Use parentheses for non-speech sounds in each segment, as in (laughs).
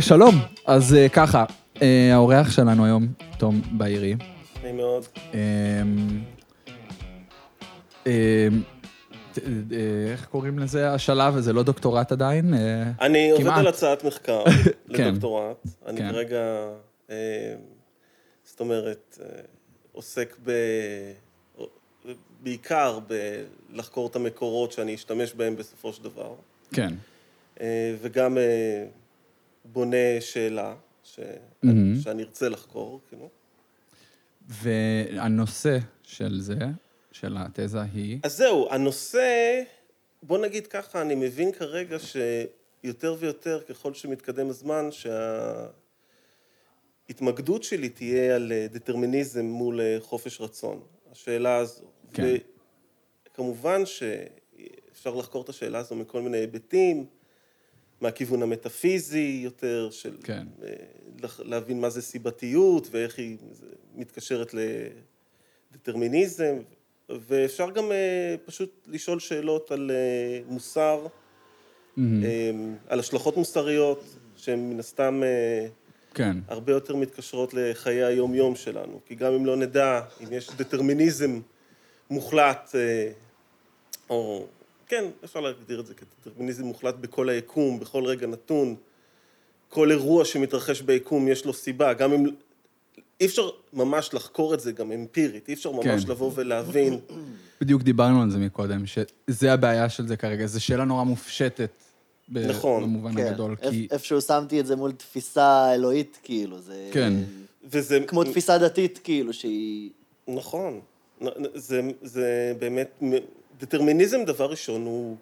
שלום, אז אה, ככה, אה, האורח שלנו היום, תום בארי. נעים מאוד. אה, אה, ת- אה, איך קוראים לזה השלב? זה לא דוקטורט עדיין? אה, אני עובד כמעט. על הצעת מחקר (laughs) כן. לדוקטורט. אני כן. כרגע, אה, זאת אומרת, אה, עוסק ב... בעיקר בלחקור את המקורות שאני אשתמש בהם בסופו של דבר, כן. אה, וגם אה, בונה שאלה ש... מהמם. שאני ארצה לחקור, כאילו. והנושא של זה, של התזה היא... אז זהו, הנושא, בוא נגיד ככה, אני מבין כרגע שיותר ויותר, ככל שמתקדם הזמן, שההתמקדות שלי תהיה על אה, דטרמיניזם מול אה, חופש רצון. השאלה הזו. כן. וכמובן שאפשר לחקור את השאלה הזו מכל מיני היבטים, מהכיוון המטאפיזי יותר, של כן. אה, להבין מה זה סיבתיות ואיך היא מתקשרת לדטרמיניזם, ואפשר גם אה, פשוט לשאול שאלות על אה, מוסר. אה, על השלכות מוסריות, שהן מן הסתם כן. הרבה יותר מתקשרות לחיי היום-יום שלנו. כי גם אם לא נדע, אם יש דטרמיניזם מוחלט, או... כן, אפשר להגדיר את זה כדטרמיניזם מוחלט בכל היקום, בכל רגע נתון. כל אירוע שמתרחש ביקום יש לו סיבה, גם אם... אי אפשר ממש לחקור את זה גם אמפירית, אי אפשר ממש כן. לבוא ולהבין. בדיוק דיברנו על זה מקודם, שזה הבעיה של זה כרגע. זו שאלה נורא מופשטת. ב- נכון, במובן כן, הגדול, איפ- כי... איפשהו שמתי את זה מול תפיסה אלוהית, כאילו, זה... כן. וזה... כמו תפיסה דתית, כאילו, שהיא... נכון. זה, זה באמת, דטרמיניזם דבר ראשון, הוא,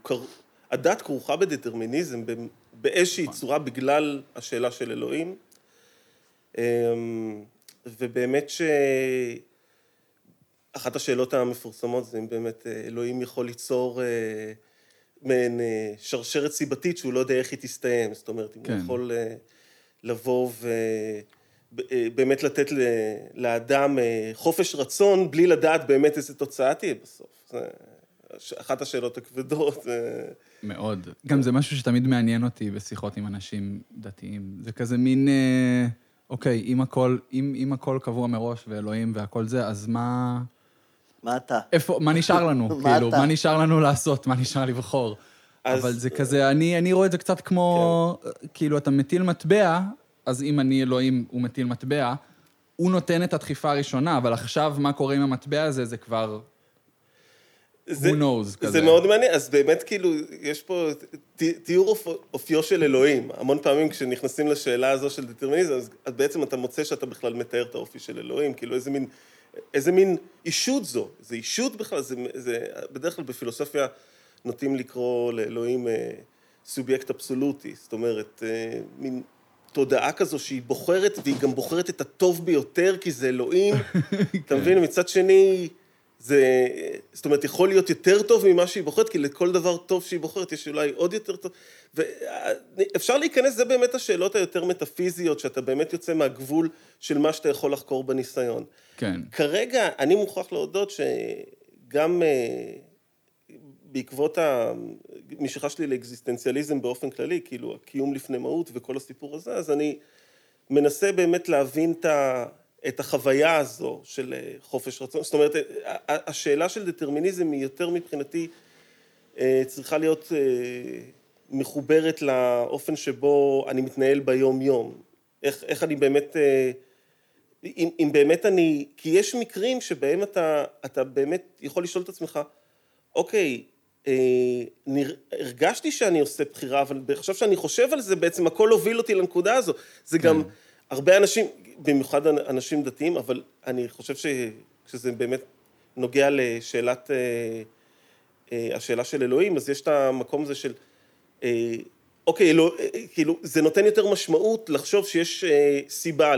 הדת כרוכה בדטרמיניזם באיזושהי צורה בגלל השאלה של אלוהים. אמ, ובאמת ש... אחת השאלות המפורסמות זה אם באמת אה, אלוהים יכול ליצור אה, מעין אה, שרשרת סיבתית שהוא לא יודע איך היא תסתיים. זאת אומרת, אם כן. הוא יכול לבוא ובאמת לתת ל- לאדם חופש רצון בלי לדעת באמת איזה תוצאה תהיה בסוף. זה אחת השאלות הכבדות. אה, מאוד. גם זה משהו שתמיד מעניין אותי בשיחות עם אנשים דתיים. זה כזה מין, אה, אוקיי, אם הכל, אם, אם הכל קבוע מראש ואלוהים והכל זה, אז מה... מה אתה? איפה, מה נשאר לנו? (laughs) מה כאילו, אתה? מה נשאר לנו לעשות? מה נשאר לבחור? אז- אבל זה כזה, אני, אני רואה את זה קצת כמו, כאילו, אתה מטיל מטבע, אז אם אני אלוהים, הוא מטיל מטבע, הוא נותן את הדחיפה הראשונה, אבל עכשיו מה קורה עם המטבע הזה, זה כבר... זה, Who knows, כזה. זה מאוד מעניין, אז באמת כאילו, יש פה תיאור אופ- אופיו של אלוהים. המון פעמים כשנכנסים לשאלה הזו של דטרמיניזם, אז, אז בעצם אתה מוצא שאתה בכלל מתאר את האופי של אלוהים, כאילו איזה מין, איזה מין אישות זו, זה אישות בכלל, זה, זה בדרך כלל בפילוסופיה נוטים לקרוא לאלוהים אה, סובייקט אבסולוטי, זאת אומרת, אה, מין תודעה כזו שהיא בוחרת, והיא גם בוחרת את הטוב ביותר, כי זה אלוהים, (laughs) אתה מבין? מצד שני... זה, זאת אומרת, יכול להיות יותר טוב ממה שהיא בוחרת, כי לכל דבר טוב שהיא בוחרת יש אולי עוד יותר טוב. ואפשר להיכנס, זה באמת השאלות היותר מטאפיזיות, שאתה באמת יוצא מהגבול של מה שאתה יכול לחקור בניסיון. כן. כרגע, אני מוכרח להודות שגם אה, בעקבות המשיכה שלי לאקזיסטנציאליזם באופן כללי, כאילו הקיום לפני מהות וכל הסיפור הזה, אז אני מנסה באמת להבין את ה... את החוויה הזו של אה, חופש רצון. זאת אומרת, אה, ה- השאלה של דטרמיניזם היא יותר מבחינתי אה, צריכה להיות אה, מחוברת לאופן שבו אני מתנהל ביום-יום. איך, איך אני באמת, אה, אם, אם באמת אני, כי יש מקרים שבהם אתה, אתה באמת יכול לשאול את עצמך, אוקיי, אה, הרגשתי שאני עושה בחירה, אבל עכשיו שאני חושב על זה, בעצם הכל הוביל אותי לנקודה הזו. זה גם, הרבה אנשים, במיוחד אנשים דתיים, אבל אני חושב שכשזה באמת נוגע לשאלת, אה, אה, השאלה של אלוהים, אז יש את המקום הזה של, אה, אוקיי, אלוה, כאילו, זה נותן יותר משמעות לחשוב שיש סיבה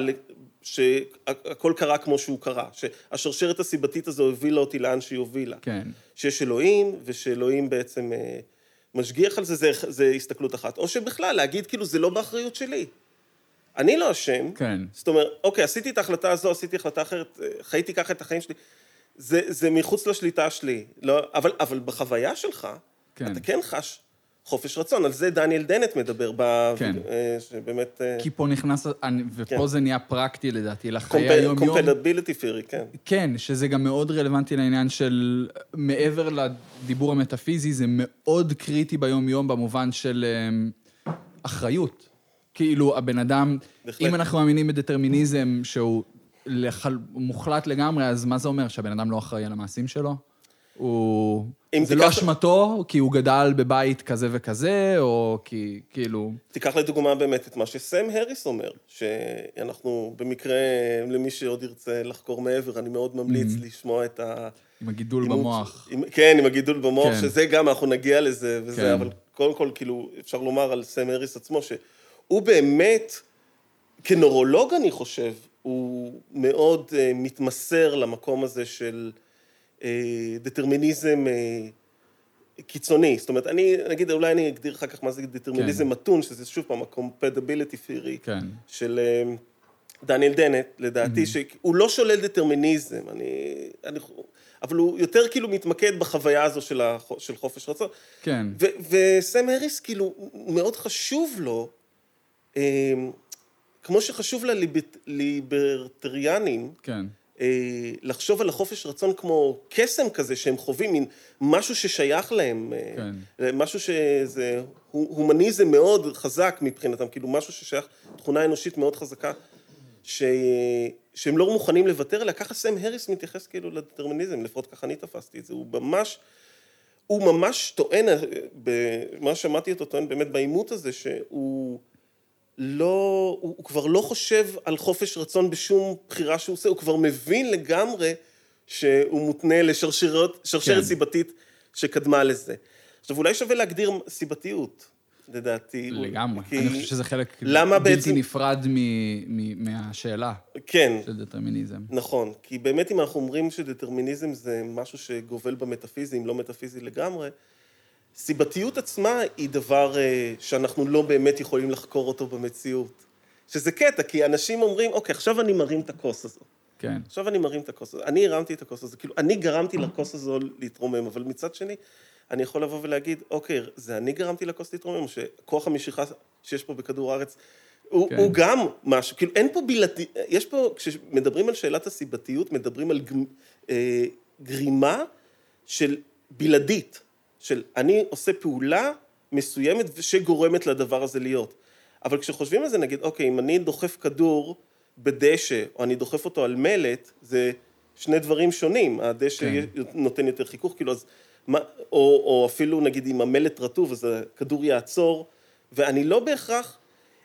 שהכל קרה כמו שהוא קרה, שהשרשרת הסיבתית הזו הובילה אותי לאן שהיא הובילה. כן. שיש אלוהים, ושאלוהים בעצם משגיח על זה, זה, זה הסתכלות אחת. או שבכלל, להגיד כאילו, זה לא באחריות שלי. אני לא אשם. כן. זאת אומרת, אוקיי, עשיתי את ההחלטה הזו, עשיתי החלטה אחרת, אה, חייתי ככה את החיים שלי. זה, זה מחוץ לשליטה שלי. לא, אבל, אבל בחוויה שלך, כן. אתה כן חש חופש רצון. על זה דניאל דנט מדבר, ב... כן. אה, שבאמת... אה, כי פה נכנס, אני- ופה כן. זה נהיה פרקטי לדעתי, לחיי היום-יום. קומפלביליטי פירי, כן. כן, שזה גם מאוד רלוונטי לעניין של, מעבר לדיבור המטאפיזי, זה מאוד קריטי ביום-יום במובן של אחריות. כאילו, הבן אדם. אם אנחנו מאמינים בדטרמיניזם שהוא לחל... מוחלט לגמרי, אז מה זה אומר? שהבן אדם לא אחראי על המעשים שלו? הוא... זה תיקח- לא אשמתו, כי הוא גדל בבית כזה וכזה, או כי, כאילו... תיקח לדוגמה באמת את מה שסם הריס אומר, שאנחנו במקרה, למי שעוד ירצה לחקור מעבר, אני מאוד ממליץ Mm-hmm. לשמוע את ה... עם הגידול אימות- במוח. עם, כן, עם הגידול במוח, כן. שזה גם, אנחנו נגיע לזה וזה, כן. אבל קודם כל, כאילו, אפשר לומר על סם הריס עצמו, שהוא באמת, כנורולוג, אני חושב, הוא מאוד uh, מתמסר למקום הזה של uh, דטרמיניזם uh, קיצוני. זאת אומרת, אני, נגיד, אולי אני אגדיר אחר כך מה זה דטרמיניזם כן. מתון, שזה שוב פעם ה-compatibility theory. כן. של אה, דניאל דנט, לדעתי, שהוא לא שולל דטרמיניזם, אני, אני, אבל הוא יותר כאילו מתמקד בחוויה הזו של, החו, של חופש רצון. כן. וסם הריס, כאילו, מאוד חשוב לו, כמו שחשוב לליברטריאנים, כן. אה, לחשוב על החופש רצון כמו קסם כזה שהם חווים, מין משהו ששייך להם, אה, כן. משהו שזה הו- הומניזם מאוד חזק מבחינתם, כאילו משהו ששייך, תכונה אנושית מאוד חזקה, ש... שהם לא מוכנים לוותר עליה, ככה סם הריס מתייחס כאילו לדטרמיניזם, לפחות ככה אני תפסתי את זה, הוא ממש, הוא ממש טוען, אה, במה שמעתי אותו טוען באמת בעימות הזה, שהוא לא, הוא, הוא כבר לא חושב על חופש רצון בשום בחירה שהוא עושה, הוא כבר מבין לגמרי שהוא מותנה לשרשרת שרשרת כן. סיבתית שקדמה לזה. עכשיו, אולי שווה להגדיר סיבתיות, לדעתי. לגמרי. כי- אני חושב שזה חלק למה בלתי בעצם- נפרד מ- מ- מהשאלה כן, של דטרמיניזם. נכון. כי באמת אם אנחנו אומרים שדטרמיניזם זה משהו שגובל במטאפיזי, אם לא מטאפיזי לגמרי, סיבתיות עצמה היא דבר אה, שאנחנו לא באמת יכולים לחקור אותו במציאות. שזה קטע, כי אנשים אומרים, אוקיי, עכשיו אני מרים את הכוס הזו. כן. עכשיו אני מרים את הכוס הזו. אני הרמתי את הכוס הזו, כאילו, אני גרמתי לכוס הזו להתרומם, אבל מצד שני, אני יכול לבוא ולהגיד, אוקיי, זה אני גרמתי לכוס להתרומם, או שכוח המשיכה שיש פה בכדור הארץ, הוא, כן. הוא גם משהו, כאילו, אין פה בלעדי, יש פה, כשמדברים על שאלת הסיבתיות, מדברים על אה, גרימה של בלעדית, של אני עושה פעולה מסוימת שגורמת לדבר הזה להיות. אבל כשחושבים על זה, נגיד, אוקיי, אם אני דוחף כדור בדשא, או אני דוחף אותו על מלט, זה שני דברים שונים. הדשא כן. נותן יותר חיכוך, כאילו, אז... מה, או, או אפילו, נגיד, אם המלט רטוב, אז הכדור יעצור, ואני לא בהכרח...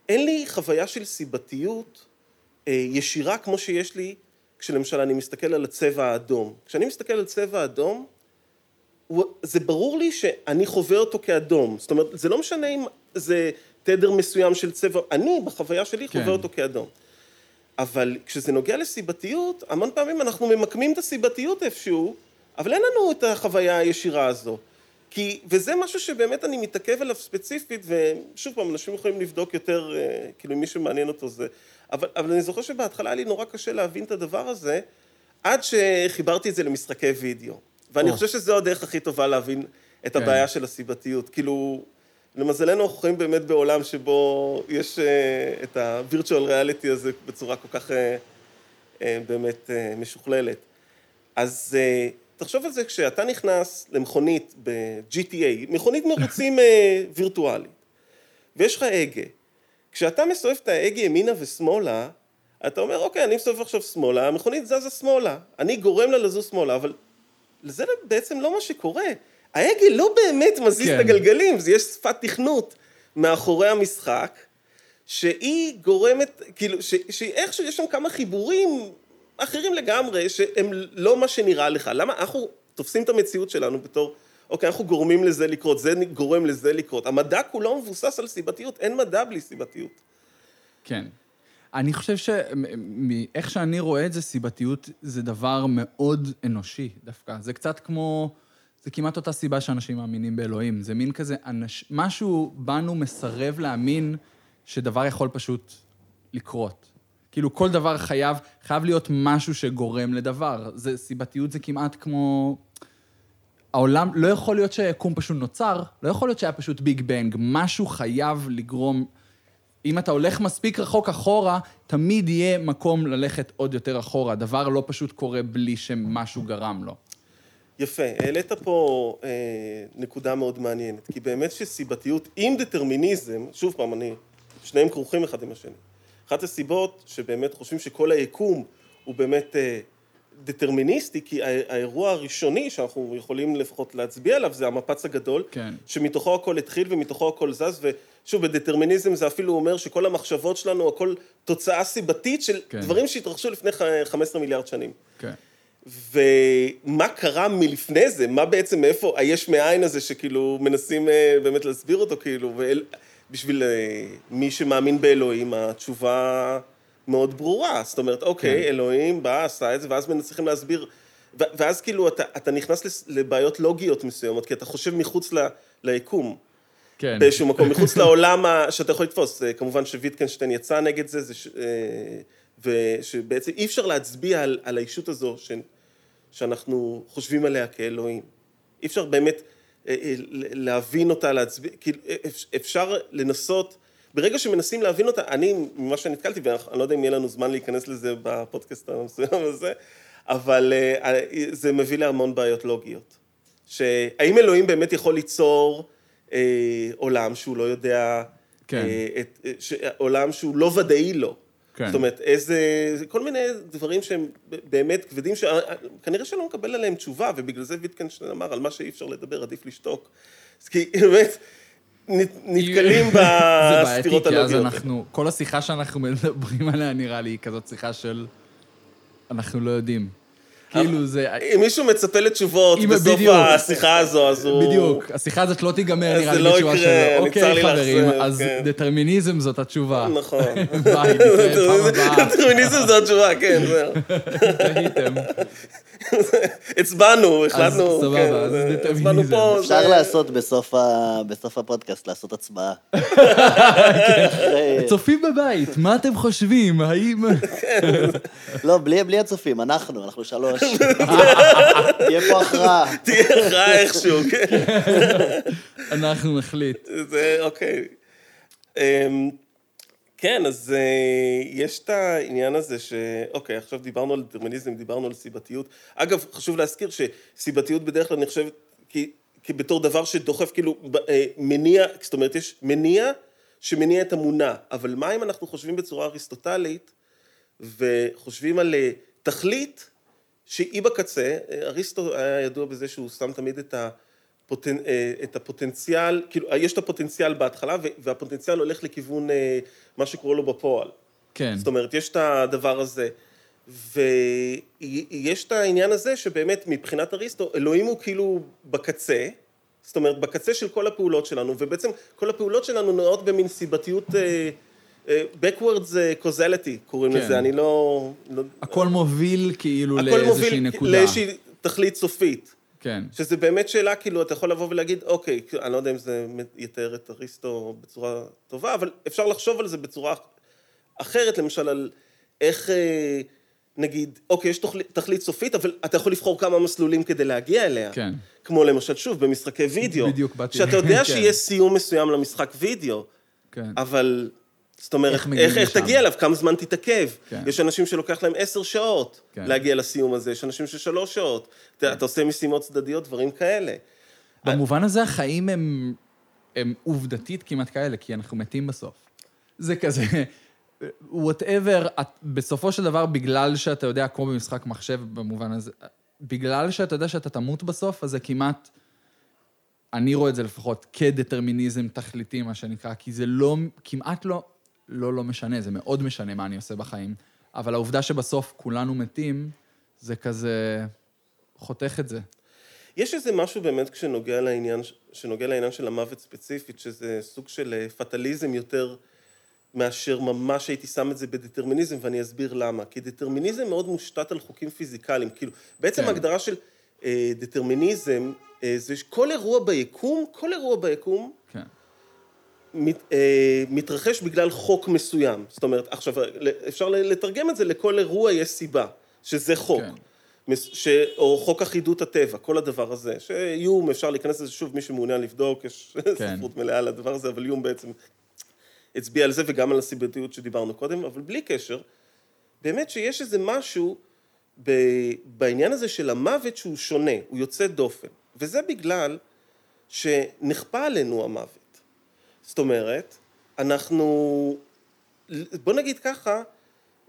אין לי חוויה של סיבתיות אה, ישירה כמו שיש לי כשלמשל אני מסתכל על הצבע האדום. כשאני מסתכל על צבע אדום, זה ברור לי שאני חווה אותו כאדום. זאת אומרת, זה לא משנה אם זה תדר מסוים של צבע, אני בחוויה שלי כן. חווה אותו כאדום. אבל כשזה נוגע לסיבתיות, המון פעמים אנחנו ממקמים את הסיבתיות איפשהו, אבל אין לנו את החוויה הישירה הזו. כי, וזה משהו שבאמת אני מתעכב עליו ספציפית, ושוב פעם, אנשים יכולים לבדוק יותר, אה, כאילו מי שמעניין אותו זה, אבל, אבל אני זוכר שבהתחלה היה לי נורא קשה להבין את הדבר הזה, עד שחיברתי את זה למשחקי וידאו. ואני או. חושב שזו הדרך הכי טובה להבין את כן. הבעיה של הסיבתיות. כאילו, למזלנו אנחנו חיים באמת בעולם שבו יש אה, את ה-virtual reality הזה בצורה כל כך אה, אה, באמת אה, משוכללת. אז אה, תחשוב על זה כשאתה נכנס למכונית ב-GTA, מכונית מרוצים אה, (laughs) וירטואלית, ויש לך הגה. כשאתה מסובב את ההגה ימינה ושמאלה, אתה אומר, אוקיי, אני מסובב עכשיו שמאלה, המכונית זזה שמאלה. אני גורם לה לזוז שמאלה, אבל זה בעצם לא מה שקורה. ההגה לא באמת מזיז כן. את הגלגלים, זה יש שפת תכנות מאחורי המשחק, שהיא גורמת, כאילו, ש- שאיכשהו יש שם כמה חיבורים אחרים לגמרי, שהם לא מה שנראה לך. למה אנחנו תופסים את המציאות שלנו בתור, אוקיי, אנחנו גורמים לזה לקרות, זה גורם לזה לקרות. המדע כולו מבוסס על סיבתיות, אין מדע בלי סיבתיות. כן. אני חושב שמאיך שאני רואה את זה, סיבתיות זה דבר מאוד אנושי דווקא. זה קצת כמו... זה כמעט אותה סיבה שאנשים מאמינים באלוהים. זה מין כזה, אנש... משהו בנו מסרב להאמין שדבר יכול פשוט לקרות. כאילו, כל דבר חייב, חייב להיות משהו שגורם לדבר. זה, סיבתיות זה כמעט כמו... העולם, לא יכול להיות שהיקום פשוט נוצר, לא יכול להיות שהיה פשוט ביג בנג, משהו חייב לגרום... אם אתה הולך מספיק רחוק אחורה, תמיד יהיה מקום ללכת עוד יותר אחורה. דבר לא פשוט קורה בלי שמשהו גרם לו. יפה, העלית פה אה, נקודה מאוד מעניינת, כי באמת שסיבתיות עם דטרמיניזם, שוב פעם, אני, שניהם כרוכים אחד עם השני. אחת הסיבות שבאמת חושבים שכל היקום הוא באמת אה, דטרמיניסטי, כי האירוע הראשוני שאנחנו יכולים לפחות להצביע עליו זה המפץ הגדול, כן. שמתוכו הכל התחיל ומתוכו הכל זז, ושוב, בדטרמיניזם זה אפילו אומר שכל המחשבות שלנו, הכל תוצאה סיבתית של כן. דברים שהתרחשו לפני 15 מיליארד שנים. כן. ומה קרה מלפני זה? מה בעצם, מאיפה היש מאין הזה שכאילו מנסים אה, באמת להסביר אותו, כאילו, ואל, בשביל אה, מי שמאמין באלוהים, התשובה מאוד ברורה. זאת אומרת, אוקיי, כן. אלוהים בא, עשה את זה, ואז מנסים להסביר, ואז כאילו אתה, אתה נכנס לבעיות לוגיות מסוימות, כי אתה חושב מחוץ ל, ליקום. כן. באיזשהו מקום, מחוץ לעולם שאתה יכול לתפוס. אה, כמובן שוויטקנשטיין יצא נגד זה, זה ש... אה, ושבעצם אי אפשר להצביע על, על הישות הזו ש... שאנחנו חושבים עליה כאלוהים. אי אפשר באמת אה, להבין אותה, להצביע, כאילו אפ- אפשר לנסות, ברגע שמנסים להבין אותה, אני, ממה שנתקלתי, ואני לא יודע אם יהיה לנו זמן להיכנס לזה בפודקאסט המסוים הזה, אבל אה, זה מביא להמון בעיות לוגיות. שהאם אלוהים באמת יכול ליצור אה, עולם שהוא לא יודע, כן. אה, את, אה, ש, עולם שהוא לא ודאי לו. כן. זאת אומרת, איזה, זה כל מיני דברים שהם באמת כבדים, שכנראה שלא נקבל עליהם תשובה, ובגלל זה ויטקנשטיין אמר, על מה שאי אפשר לדבר, עדיף לשתוק. אז כי (laughs) באמת, נת- (laughs) נתקלים זה בעייתי, בסתירות כי אז הלוגיות. אנחנו, כל השיחה שאנחנו (laughs) מדברים עליה נראה לי היא כזאת שיחה של... אנחנו לא יודעים. כאילו זה... אם מישהו מצפה לתשובות בסוף. השיחה הזו, אז הוא... בדיוק, השיחה הזאת לא תיגמר נראה לי לא בתשובה יקרה, של... אני צר לי אוקיי, חברים, אז כן. דטרמיניזם זאת התשובה. (laughs) נכון. ביי, נתראה פעם הבאה. דטרמיניזם זו התשובה, כן, זהו. טעיתם. (laughs) הצבענו, החלטנו, סבבה, כן, אז. הצבענו פה, אפשר לעשות בסוף הפודקאסט, לעשות הצבעה. אחרי- (laughs) צופים בבית, מה אתם חושבים? האם... (laughs) לא, בלי בלי הצופים, אנחנו, אנחנו שלוש. תהיה פה הכרעה. תהיה הכרעה איכשהו, כן. אנחנו נחליט. זה, אוקיי. כן, אז אה, יש את העניין הזה ש... אוקיי, עכשיו דיברנו על דטרמיניזם, דיברנו על סיבתיות. אגב, חשוב להזכיר שסיבתיות בדרך כלל נחשבת כי, כבתור דבר שדוחף, כאילו, אה, מניע, זאת אומרת, יש מניע שמניע את המונע. אבל מה אם אנחנו חושבים בצורה אריסטוטלית, וחושבים על אה, תכלית שהיא בקצה, אריסטו היה ידוע בזה שהוא שם תמיד את, הפוטנ... אה, את הפוטנציאל, כאילו, יש את הפוטנציאל בהתחלה, והפוטנציאל הולך לכיוון אה, מה שקורה לו בפועל. כן. זאת אומרת, יש את הדבר הזה. ויש את העניין הזה שבאמת מבחינת אריסטו, אלוהים הוא כאילו בקצה, זאת אומרת, בקצה של כל הפעולות שלנו, ובעצם כל הפעולות שלנו נראות במין סיבתיות, אה, אה, backwards אה, causality קוראים כן. לזה, אני לא... לא הכל מוביל כאילו הכל לאיזושהי מוביל נקודה. לאיזושהי תכלית סופית. כן. שזה באמת שאלה, כאילו, אתה יכול לבוא ולהגיד, אוקיי, אני לא יודע אם זה יתאר את אריסטו בצורה טובה, אבל אפשר לחשוב על זה בצורה אחרת, למשל, על איך, אה, נגיד, אוקיי, יש תכלית, תכלית סופית, אבל אתה יכול לבחור כמה מסלולים כדי להגיע אליה. כן. כמו למשל, שוב, במשחקי וידאו. בדיוק, באתי- שאתה יודע (laughs) כן. שיהיה סיום מסוים למשחק וידאו, כן. אבל... זאת אומרת, איך איך, איך? תגיע אליו, כמה זמן תתעכב. כן. יש אנשים שלוקח להם עשר שעות כן. להגיע לסיום הזה, יש אנשים ששלוש שעות. אתה, אתה עושה משימות צדדיות, דברים כאלה. במובן הזה החיים הם, הם עובדתית כמעט כאלה, כי אנחנו מתים בסוף. זה כזה, וואטאבר, בסופו של דבר, בגלל שאתה יודע, כמו במשחק מחשב במובן הזה, בגלל שאתה יודע שאתה תמות בסוף, אז זה כמעט, אני רואה את זה לפחות כדטרמיניזם תכליתי, מה שנקרא, כי זה לא, כמעט לא, לא לא משנה, זה מאוד משנה מה אני עושה בחיים, אבל העובדה שבסוף כולנו מתים, זה כזה חותך את זה. יש איזה משהו באמת כשנוגע לעניין, שנוגע לעניין של המוות ספציפית, שזה סוג של אה, פטליזם יותר מאשר ממש הייתי שם את זה בדטרמיניזם, ואני אסביר למה. כי דטרמיניזם מאוד מושתת על חוקים פיזיקליים. כאילו, בעצם כן. ההגדרה של אה, דטרמיניזם, אה, זה שכל אירוע ביקום, כל אירוע ביקום, כן. מת, אה, מתרחש בגלל חוק מסוים. זאת אומרת, עכשיו, אפשר לתרגם את זה, לכל אירוע יש סיבה, שזה חוק. כן. ש... או חוק אחידות הטבע, כל הדבר הזה. שיום, אפשר להיכנס לזה שוב, מי שמעוניין לבדוק, יש (laughs) כן. ספרות מלאה על הדבר הזה, אבל יום בעצם הצביע על זה וגם על הסיבתיות שדיברנו קודם, אבל בלי קשר, באמת שיש איזה משהו ב... בעניין הזה של המוות שהוא שונה, הוא יוצא דופן. וזה בגלל שנכפה עלינו המוות. זאת אומרת, אנחנו, בוא נגיד ככה,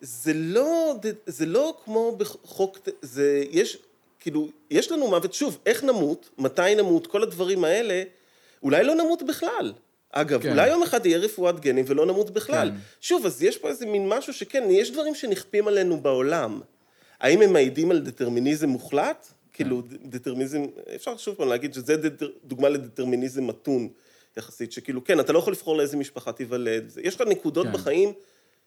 זה לא, זה לא כמו בחוק, זה, יש, כאילו, יש לנו מוות, שוב, איך נמות, מתי נמות, כל הדברים האלה, אולי לא נמות בכלל. אגב, כן. כן. אולי יום אחד יהיה רפואת גנים ולא נמות בכלל. כן. כן. שוב, אז יש פה איזה מין משהו שכן, יש דברים שנכפים עלינו בעולם. האם הם מעידים על דטרמיניזם מוחלט? כאילו, דטרמיניזם, אפשר שוב פעם להגיד שזה דטר, דוגמה לדטרמיניזם מתון יחסית, שכאילו, כן, אתה לא יכול לבחור לאיזה משפחה תיוולד. יש לך נקודות כן. בחיים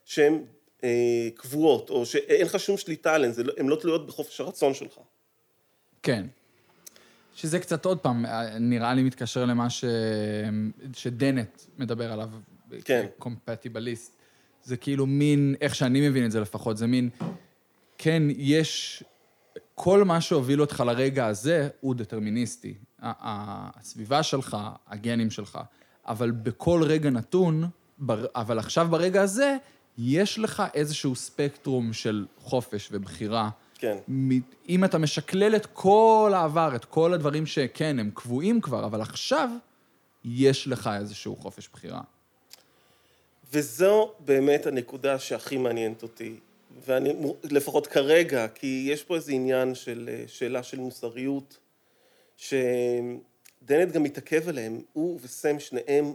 שהן אה, קבועות, או שאין לך שום שליטה עליהן, לא- הן לא תלויות בחופש הרצון שלך. כן. שזה קצת עוד פעם, נראה לי מתקשר למה ש... שדנט מדבר עליו, כן. קומפטיבליסט. זה כאילו מין, איך שאני מבין את זה לפחות, זה מין, כן, יש, כל מה שהוביל אותך לרגע הזה הוא דטרמיניסטי. הסביבה שלך, הגנים שלך, אבל בכל רגע נתון, אבל עכשיו ברגע הזה, יש לך איזשהו ספקטרום של חופש ובחירה. כן. אם אתה משקלל את כל העבר, את כל הדברים שכן, הם קבועים כבר, אבל עכשיו יש לך איזשהו חופש בחירה. וזו באמת הנקודה שהכי מעניינת אותי, ואני, לפחות כרגע, כי יש פה איזה עניין של אה, שאלה של מוסריות, שדנט גם מתעכב עליהם, הוא וסם שניהם,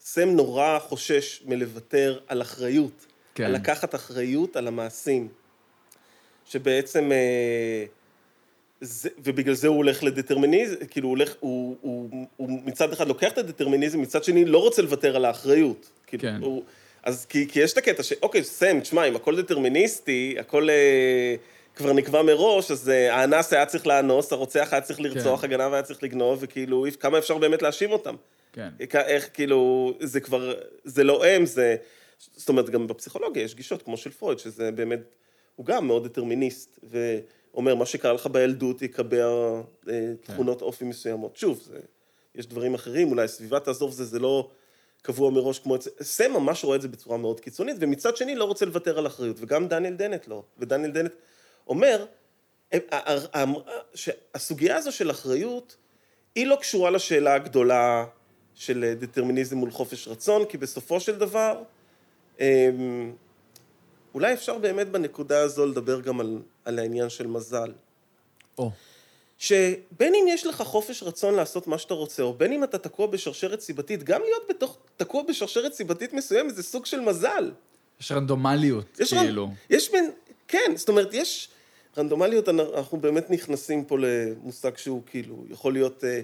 סם נורא חושש מלוותר על אחריות, כן. על לקחת אחריות על המעשים, שבעצם, אה, זה, ובגלל זה הוא הולך לדטרמיניזם, כאילו הוא הולך, הוא, הוא, הוא מצד אחד לוקח את הדטרמיניזם, מצד שני לא רוצה לוותר על האחריות. כאילו, כן. הוא, אז כי, כי יש את הקטע ש... אוקיי, סם, תשמע, אם הכל דטרמיניסטי, הכל אה, כבר נקבע מראש, אז אה, האנס היה צריך לאנוס, הרוצח היה צריך לרצוח, כן. הגנב היה צריך לגנוב, וכאילו, כמה אפשר באמת להאשים אותם? כן. איך- איך, כאילו, זה כבר, זה לא הם, זה... זאת אומרת, גם בפסיכולוגיה יש גישות כמו של פרויד, שזה באמת, הוא גם מאוד דטרמיניסט, ואומר, מה שקרה לך בילדות יקבע אה, תכונות אופי מסוימות. שוב, זה, יש דברים אחרים, אולי סביבה תעזוב זה, זה לא קבוע מראש כמו אצל... סם ממש רואה את זה בצורה מאוד קיצונית, ומצד שני לא רוצה לוותר על אחריות, וגם דניאל דנט לא. ודניאל דנט אומר, שהסוגיה הזו של אחריות, היא לא קשורה לשאלה הגדולה של אה, דטרמיניזם מול חופש רצון, כי בסופו של דבר, אמ, אולי אפשר באמת בנקודה הזו לדבר גם על, על העניין של מזל. או, שבין אם יש לך חופש רצון לעשות מה שאתה רוצה, או בין אם אתה תקוע בשרשרת סיבתית, גם להיות בתוך, תקוע בשרשרת סיבתית מסוימת זה סוג של מזל. יש רנדומליות, יש כאילו. רנ... יש מין, כן, זאת אומרת, יש רנדומליות, אנחנו באמת נכנסים פה למושג שהוא כאילו, יכול להיות אה,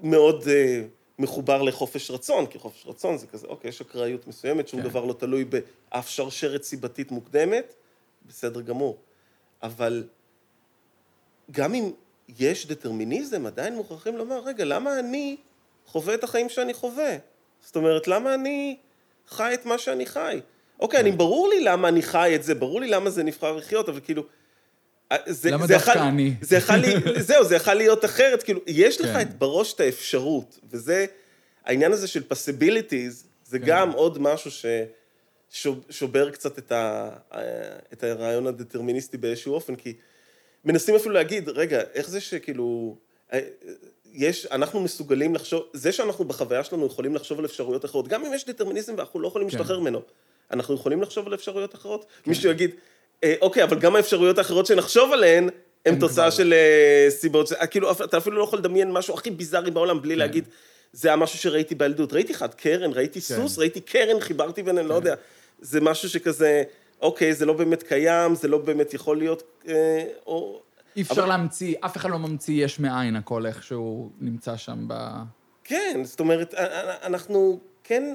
מאוד אה, מחובר לחופש רצון, כי חופש רצון זה כזה, אוקיי, יש אקראיות מסוימת, שום כן. דבר לא תלוי באף שרשרת סיבתית מוקדמת, בסדר גמור. אבל גם אם יש דטרמיניזם, עדיין מוכרחים לומר, רגע, למה אני חווה את החיים שאני חווה? זאת אומרת, למה אני חי את מה שאני חי? אוקיי, אני, ברור לי למה אני חי את זה, ברור לי למה זה נבחר לחיות, אבל כאילו... אה, זה, למה זה דווקא יכול- אני? זה יכול (laughs) זהו, זה יכול להיות אחרת, כאילו, יש לך כן. את בראש את האפשרות, וזה, העניין הזה של possibilities, זה כן. גם עוד משהו ששובר קצת את, ה, את הרעיון הדטרמיניסטי באיזשהו אופן, כי מנסים אפילו להגיד, רגע, איך זה שכאילו, אה, יש, אנחנו מסוגלים לחשוב, זה שאנחנו בחוויה שלנו יכולים לחשוב על אפשרויות אחרות, גם אם יש דטרמיניזם ואנחנו לא יכולים כן. להשתחרר ממנו, אנחנו יכולים לחשוב על אפשרויות אחרות? מישהו יגיד, "אה, אוקיי, אבל גם האפשרויות האחרות שנחשוב עליהן, הן תוצאה של אה, סיבות, כאילו, אתה אפילו לא יכול לדמיין משהו הכי ביזארי בעולם כן. בלי להגיד, זה היה משהו שראיתי בילדות. ראיתי אחד, קרן, ראיתי סוס, ראיתי קרן, חיברתי ביניהם, כן. לא יודע. זה משהו שכזה, אוקיי, זה לא באמת קיים, זה לא באמת יכול להיות, אה, או... אי אפשר להמציא, אף אחד לא ממציא יש מאין, הכל איכשהו נמצא שם ב... כן, זאת אומרת, אנחנו כן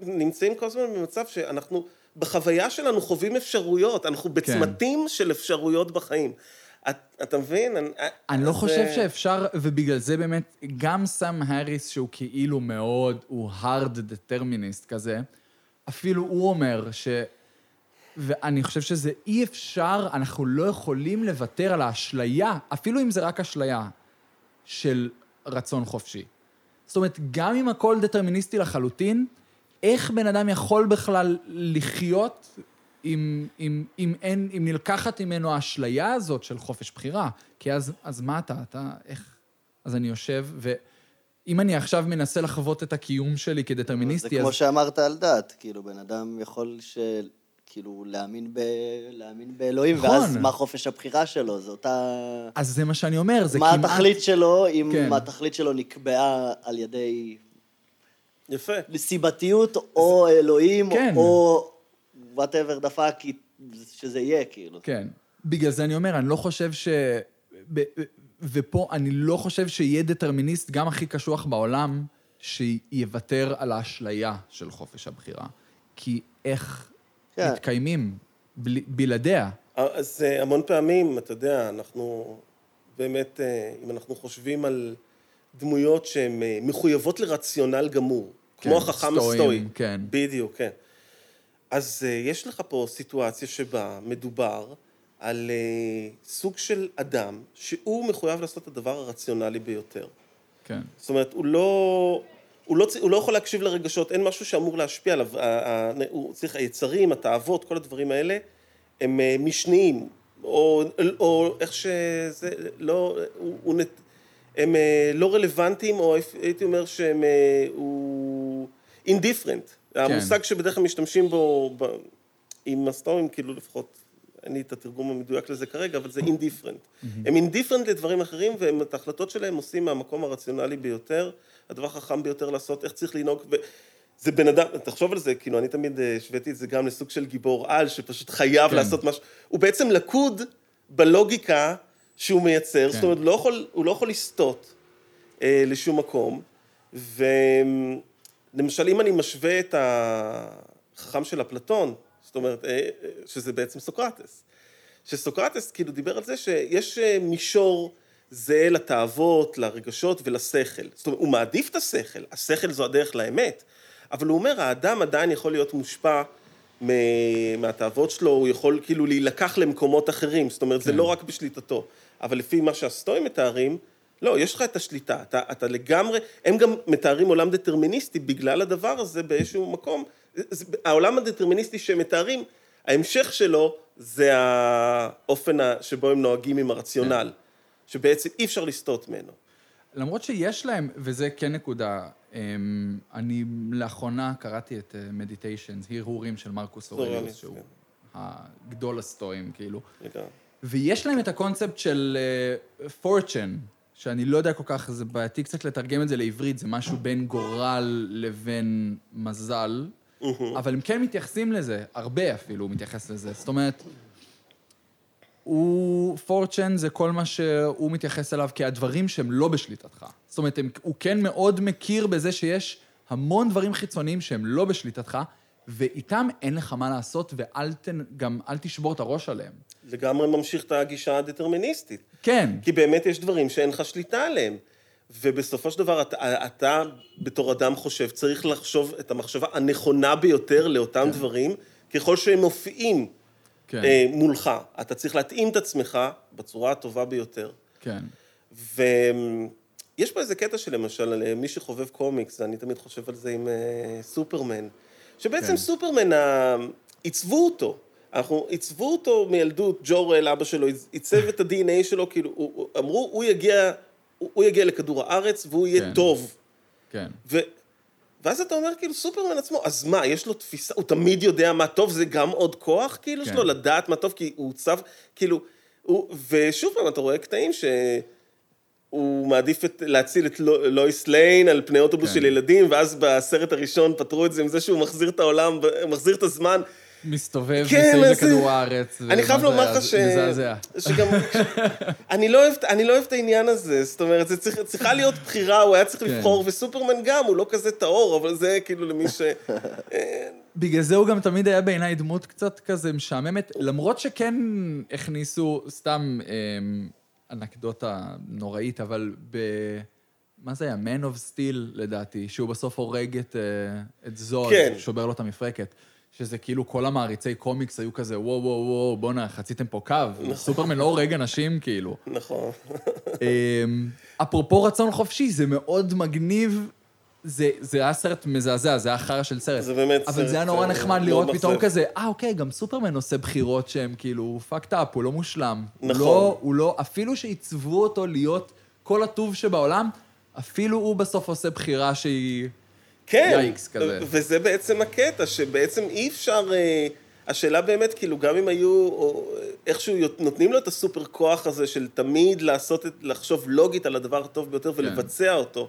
נמצאים כל הזמן במצב שאנחנו, בחוויה שלנו חווים אפשרויות, כן. אנחנו בצמתים של אפשרויות בחיים. את, אתה מבין? אני, אני לא אז, חושב אה, שאפשר, ובגלל זה באמת, גם סם האריס, שהוא כאילו מאוד, הוא hard determinist כזה, אפילו הוא אומר ואני חושב שזה אי אפשר, אנחנו לא יכולים לוותר על האשליה, אפילו אם זה רק אשליה, של רצון חופשי. זאת אומרת, גם אם הכל דטרמיניסטי לחלוטין, איך בן אדם יכול בכלל לחיות אם, אם, אם, אין, אם נלקחת ממנו האשליה הזאת של חופש בחירה? כי אז, אז מה אתה? אתה, איך... אז אני יושב, ואם אני עכשיו מנסה לחוות את הקיום שלי כדטרמיניסטי, זה אז... כמו שאמרת על דת, כאילו, בן אדם יכול ש... כאילו, להאמין, ב... להאמין באלוהים, נכון. ואז מה חופש הבחירה שלו? זה אותה... אז זה מה שאני אומר, זה מה כמעט... התכלית שלו, אם כן. התכלית שלו נקבעה על ידי יפה. סיבתיות, או אלוהים, כן. או whatever the fuck, שזה יהיה, כאילו. כן. בגלל זה אני אומר, אני לא חושב ש... ופה אני לא חושב שיהיה דטרמיניסט, גם הכי קשוח בעולם, שיוותר על האשליה של חופש הבחירה. כי איך כן. מתקיימים בלי... בלעדיה? אז אה, המון פעמים, אתה יודע, אנחנו באמת, אה, אם אנחנו חושבים על דמויות שהן אה, מחויבות לרציונל גמור, כמו החכם סטואים, הסטואי. כן. בדיוק, כן. אז אה, יש לך פה סיטואציה שבה מדובר על אה, סוג של אדם שהוא מחויב לעשות את הדבר הרציונלי ביותר. כן. זאת אומרת, הוא לא, הוא לא, הוא לא יכול להקשיב לרגשות, אין משהו שאמור להשפיע עליו. הוא צריך, היצרים, התאוות, כל הדברים האלה, הם אה, משניים, או, או איך שזה, לא, הוא, הוא, הם אה, לא רלוונטיים, או הייתי אומר שהם, אה, הוא indifferent. כן. המושג שבדרך כלל משתמשים בו, ב, עם הסטואים, כאילו לפחות, אין לי את התרגום המדויק לזה כרגע, אבל זה indifferent. הם indifferent לדברים אחרים, והם את ההחלטות שלהם עושים מהמקום הרציונלי ביותר, הדבר החכם ביותר לעשות, איך צריך לנהוג. ו... זה בן אדם, תחשוב על זה, כאילו, אני תמיד אה, השוויתי את זה גם לסוג של גיבור על, שפשוט חייב כן. לעשות משהו. הוא בעצם לכוד בלוגיקה שהוא מייצר, כן. זאת אומרת, לא יכול, הוא לא יכול לסטות אה, לשום מקום. ולמשל, אם אני משווה את החכם של אפלטון, זאת אומרת, אה, אה, שזה בעצם סוקרטס, שסוקרטס כאילו דיבר על זה שיש אה, מישור זהה לתאוות, לרגשות ולשכל. זאת אומרת, הוא מעדיף את השכל, השכל זו הדרך לאמת, אבל הוא אומר, האדם עדיין יכול להיות מושפע מהתאוות שלו, הוא יכול כאילו להילקח למקומות אחרים, זאת אומרת, זה כן. לא רק בשליטתו. אבל לפי מה שהסטואים מתארים, לא, יש לך את השליטה, אתה, אתה לגמרי, הם גם מתארים עולם דטרמיניסטי בגלל הדבר הזה באיזשהו מקום. זה, העולם הדטרמיניסטי שהם מתארים, ההמשך שלו זה האופן שבו הם נוהגים עם הרציונל, שבעצם אי אפשר לסטות ממנו. למרות שיש להם, וזה כן נקודה, אמ, אני לאחרונה קראתי את מדיטיישנס, הרהורים של מרקוס אורליוס, אורליוס, שהוא כן. הגדול הסטואים, כאילו. לגמרי. ויש להם את הקונספט של פורצ'ן, שאני לא יודע כל כך, זה בעייתי קצת לתרגם את זה לעברית, זה משהו בין גורל לבין מזל, אבל הם כן מתייחסים לזה, הרבה אפילו הוא מתייחס לזה. זאת אומרת, הוא, פורצ'ן זה כל מה שהוא מתייחס אליו כהדברים שהם לא בשליטתך. זאת אומרת, הם, הוא כן מאוד מכיר בזה שיש המון דברים חיצוניים שהם לא בשליטתך, ואיתם אין לך מה לעשות, ואל תן, גם אל תשבור את הראש עליהם. לגמרי ממשיך את הגישה הדטרמיניסטית. כן, כי באמת יש דברים שאין לך שליטה עליהם. ובסופו של דבר, אתה, אתה בתור אדם חושב, צריך לחשוב את המחשבה הנכונה ביותר לאותם כן. דברים, ככל שהם מופיעים כן, אה, מולך. אתה צריך להתאים את עצמך בצורה הטובה ביותר. כן. ויש פה איזה קטע שלמשל, אה, מי שחובב קומיקס, אני תמיד חושב על זה עם אה, סופרמן, שבעצם כן. סופרמן, עיצבו אותו. אנחנו עיצבו אותו מילדות, ג'ורל, אבא שלו, עיצב את ה-DNA שלו, כאילו, הוא- הוא- אמרו, הוא יגיע, הוא הוא יגיע לכדור הארץ והוא יהיה כן. טוב. כן. ו... ואז אתה אומר, כאילו, סופרמן עצמו, אז מה, יש לו תפיסה, הוא תמיד יודע מה טוב, זה גם עוד כוח, כאילו, כן. שלו, לדעת מה טוב, כי הוא צב, כאילו, הוא, ושוב פעם, אתה רואה קטעים שהוא מעדיף את, להציל את לו- לואיס ליין על פני אוטובוס כן. של ילדים, ואז בסרט הראשון פתרו את זה עם זה שהוא מחזיר את העולם, מחזיר את הזמן. מסתובב כן, מסביב אז- לכדור הארץ. אני חייב לומר? לך ש... מזעזע. שגם... (laughs) אני לא, אוהב, אני לא אוהב את העניין הזה, זאת אומרת, זה צריך, צריכה להיות בחירה, הוא היה צריך כן. לבחור, וסופרמן גם, הוא לא כזה טהור, אבל זה כאילו למי ש... (laughs) בגלל זה הוא גם תמיד היה בעיניי דמות קצת כזה משעממת, למרות שכן הכניסו, סתם אמ, אנקדוטה נוראית, אבל ב... מה זה היה? Man of Steel, לדעתי, שהוא בסוף הורג את, אה, את זוד, כן. שובר לו את המפרקת. שזה כאילו כל המעריצי קומיקס היו כזה, וואו, וואו, וואו, בואנה, חציתם פה קו. סופרמן לא הורג אנשים, כאילו. נכון. אמ, אפרופו רצון חופשי, זה מאוד מגניב. זה, זה היה סרט מזעזע, זה היה חרא של סרט. זה באמת אבל סרט, זה היה נורא אה, נחמד מאוד לראות פתאום. כזה, אה, אוקיי, גם סופרמן עושה בחירות שהן כאילו fucked up, הוא לא מושלם. הוא נכון. לא, הוא לא, אפילו שעיצבו אותו להיות כל הטוב שבעולם, אפילו הוא בסוף עושה בחירה שהיא... כן, יאיקס כזה. וזה בעצם הקטע, שבעצם אי אפשר... אה, השאלה באמת, כאילו, גם אם היו או, איכשהו נותנים לו את הסופר כוח הזה של תמיד לעשות את, לחשוב לוגית על הדבר הטוב ביותר ולבצע אותו.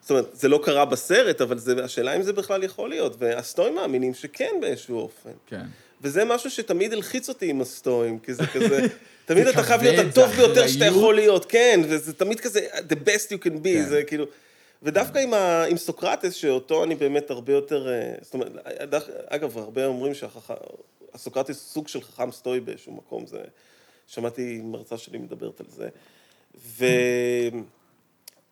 זאת אומרת, זה לא קרה בסרט, אבל זה, השאלה אם זה בכלל יכול להיות, והסטואים מאמינים שכן באיזשהו אופן. כן. וזה משהו שתמיד הלחיץ אותי עם הסטואים, כי זה (laughs) כזה, תמיד אתה חייב להיות הטוב ביותר שאתה. יכול להיות, כן, וזה תמיד כזה, the best you can be, כן. זה כאילו... ודווקא עם, ה, עם סוקרטס, שאותו אני באמת הרבה יותר, אה, זאת אומרת, דרך- אגב, הרבה אומרים שהסוקרטס סוג של חכם סטואי באיזשהו מקום, זה, שמעתי מרצה שלי מדברת על זה,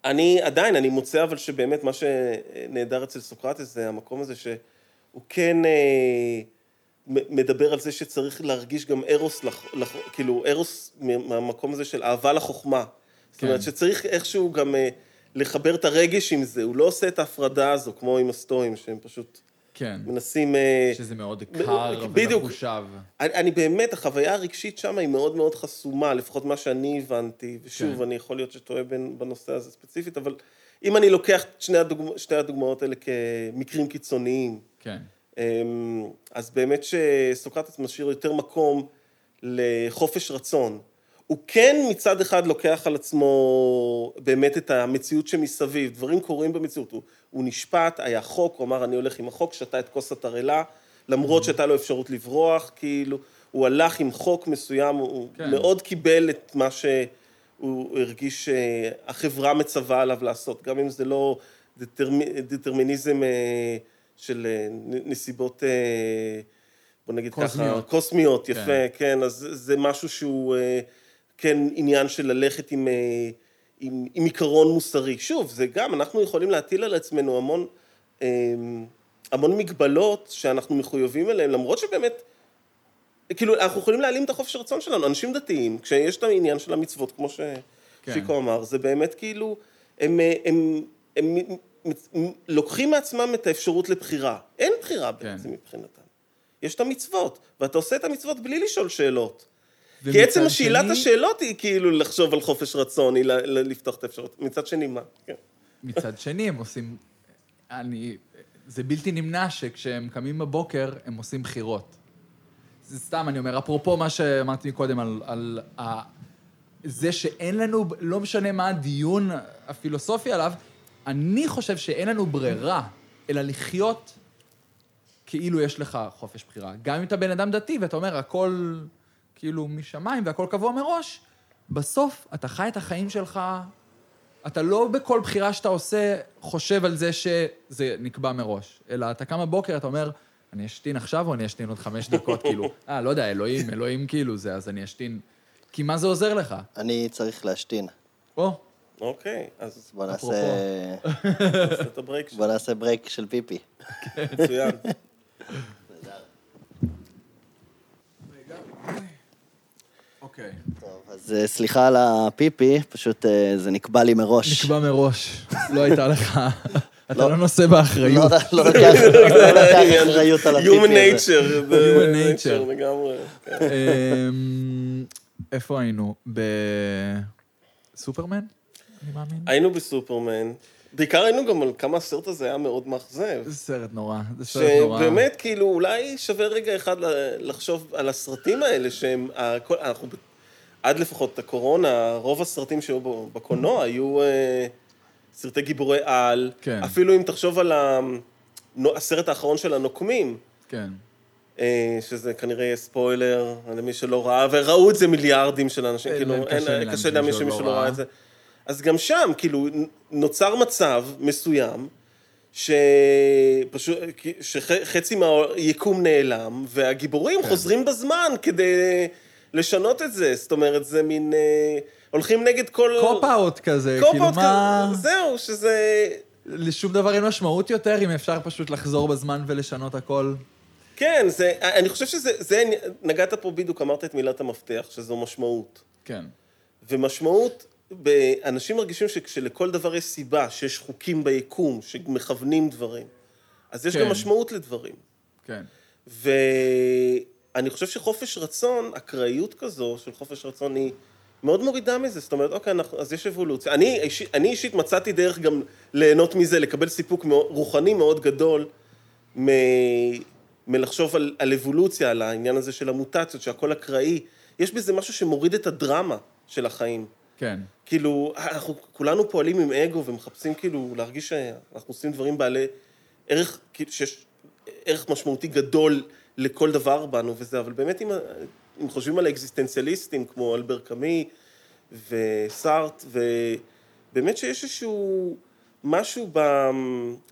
ואני עדיין, אני מוצא אבל שבאמת מה שנהדר אצל סוקרטס זה המקום הזה שהוא כן אה, מדבר על זה שצריך להרגיש גם ארוס, לח, לח, כאילו ארוס מהמקום הזה של אהבה לחוכמה. זאת אומרת כן. שצריך איכשהו גם אה, לחבר את הרגש עם זה, הוא לא עושה את ההפרדה הזו, כמו עם הסטואים, שהם פשוט כן. מנסים... אה, שזה מאוד קר. ומחושב. אני, אני באמת, החוויה הרגשית שם היא מאוד מאוד חסומה, לפחות מה שאני הבנתי, ושוב, כן. אני יכול להיות שטועה בנושא הזה ספציפית, אבל אם אני לוקח את שני, הדוגמא, שתי הדוגמאות האלה כמקרים קיצוניים, כן. אמ, אז באמת שסוקרטס משאיר יותר מקום לחופש רצון. הוא כן מצד אחד לוקח על עצמו באמת את המציאות שמסביב, דברים קורים במציאות, הוא, הוא נשפט, היה חוק, הוא אמר אני הולך עם החוק, שתה את כוס התרעלה, למרות שהייתה לו אפשרות לברוח, כאילו, הוא הלך עם חוק מסוים, הוא כן. מאוד קיבל את מה שהוא הרגיש שהחברה מצווה עליו לעשות, גם אם זה לא דטרמ... דטרמיניזם אה, של אה, נסיבות, אה, בוא נגיד ככה, קוסמיות. קוסמיות, יפה, כן. כן, אז זה משהו שהוא אה, כן עניין של ללכת עם, אה, עם, עם עיקרון מוסרי. שוב, זה גם, אנחנו יכולים להטיל על עצמנו המון, אה, המון מגבלות שאנחנו מחויבים אליהן, למרות שבאמת, כאילו, אנחנו יכולים להעלים את החופש הרצון שלנו. אנשים דתיים, כשיש את העניין של המצוות, כמו כן. שפיקו אמר, זה באמת כאילו, הם, אה, הם, הם, הם, הם לוקחים מעצמם את האפשרות לבחירה. אין בחירה כן. בעצם מבחינתם. יש את המצוות, ואתה עושה את המצוות בלי לשאול שאלות. כי עצם שאלת שני- השאלות היא כאילו לחשוב על חופש רצון, היא לפתוח את האפשרות. מצד שני, מה? כן. מצד שני, הם עושים... אני... זה בלתי נמנע שכשהם קמים בבוקר, הם עושים בחירות. זה סתם, אני אומר, אפרופו מה שאמרתי קודם על, על ה... זה שאין לנו, לא משנה מה הדיון הפילוסופי עליו, אני חושב שאין לנו ברירה, אלא לחיות כאילו יש לך חופש בחירה. גם אם אתה בן אדם דתי ואתה אומר, הכל כאילו משמיים והכל קבוע מראש, בסוף אתה חי את החיים שלך, אתה לא בכל בחירה שאתה עושה חושב על זה שזה נקבע מראש, אלא אתה קם בבוקר, אתה אומר, אני אשתין עכשיו או אני אשתין עוד חמש דקות, כאילו, אה, לא יודע, אלוהים, אלוהים כאילו זה, אז אני אשתין. כי מה זה עוזר לך? אני צריך להשתין. או, אוקיי, אז בוא אפרופו. נעשה, (laughs) נעשה את ה break בוא נעשה break של פיפי. מצוין. אוקיי. טוב, אז אה, סליחה על הפיפי, פשוט אה, זה נקבע לי מראש. נקבע מראש, לא הייתה לך, אתה לא. לא נושא באחריות. לא לא לוקח לא לוקח אחריות על הפיפי Human nature. Human nature. לגמרי. כן. אמ, איפה היינו? בסופרמן? אני מאמין. היינו בסופרמן. בעיקר היינו גם על כמה הסרט הזה היה מאוד מאכזב. זה סרט נורא, זה סרט נורא. שבאמת, כאילו, אולי שווה רגע אחד לחשוב על הסרטים האלה, שהם, הכל- אנחנו, עד לפחות הקורונה, רוב הסרטים שהיו בקולנוע היו אה, סרטי גיבורי על. כן. אפילו אם תחשוב על ה- הסרט האחרון של הנוקמים, כן. אה, שזה כנראה יהיה ספוילר למי שלא ראה, וראו את זה מיליארדים של אנשים, כאילו, אין, קשה לאנשים להאמין שמישהו לא. ראה את זה. אז גם שם, כאילו, נוצר מצב מסוים, שפשוט, שחצי מהיקום נעלם, והגיבורים כן. חוזרים בזמן כדי לשנות את זה. זאת אומרת, זה מין... אה, הולכים נגד כל... cop-out כזה, cop כאילו מה... כזה, זהו, שזה... לשום דבר אין משמעות יותר, אם אפשר פשוט לחזור בזמן ולשנות הכל. כן, זה, אני חושב שזה, זה, נגעת פה בדיוק, אמרת את מילת המפתח, שזו משמעות. כן. ומשמעות, אנשים מרגישים שכשלכל דבר יש סיבה, שיש חוקים ביקום, שמכוונים דברים, אז יש כן. גם משמעות לדברים. כן. ואני חושב שחופש רצון, אקראיות כזו של חופש רצון היא מאוד מורידה מזה. זאת אומרת, אוקיי, אנחנו, אז יש אבולוציה. אני, איש, אני אישית מצאתי דרך גם ליהנות מזה, לקבל סיפוק מאוד, רוחני מאוד גדול מ, מלחשוב על, על אבולוציה, על העניין הזה של המוטציות, שהכל אקראי. יש בזה משהו שמוריד את הדרמה של החיים. כן. כאילו, אנחנו כולנו פועלים עם אגו ומחפשים כאילו להרגיש שאנחנו עושים דברים בעלי ערך, כאילו שיש ערך משמעותי גדול לכל דבר בנו וזה, אבל באמת אם, אם חושבים על האקזיסטנציאליסטים כמו אלבר קאמי וסארט, ובאמת שיש איזשהו משהו ב,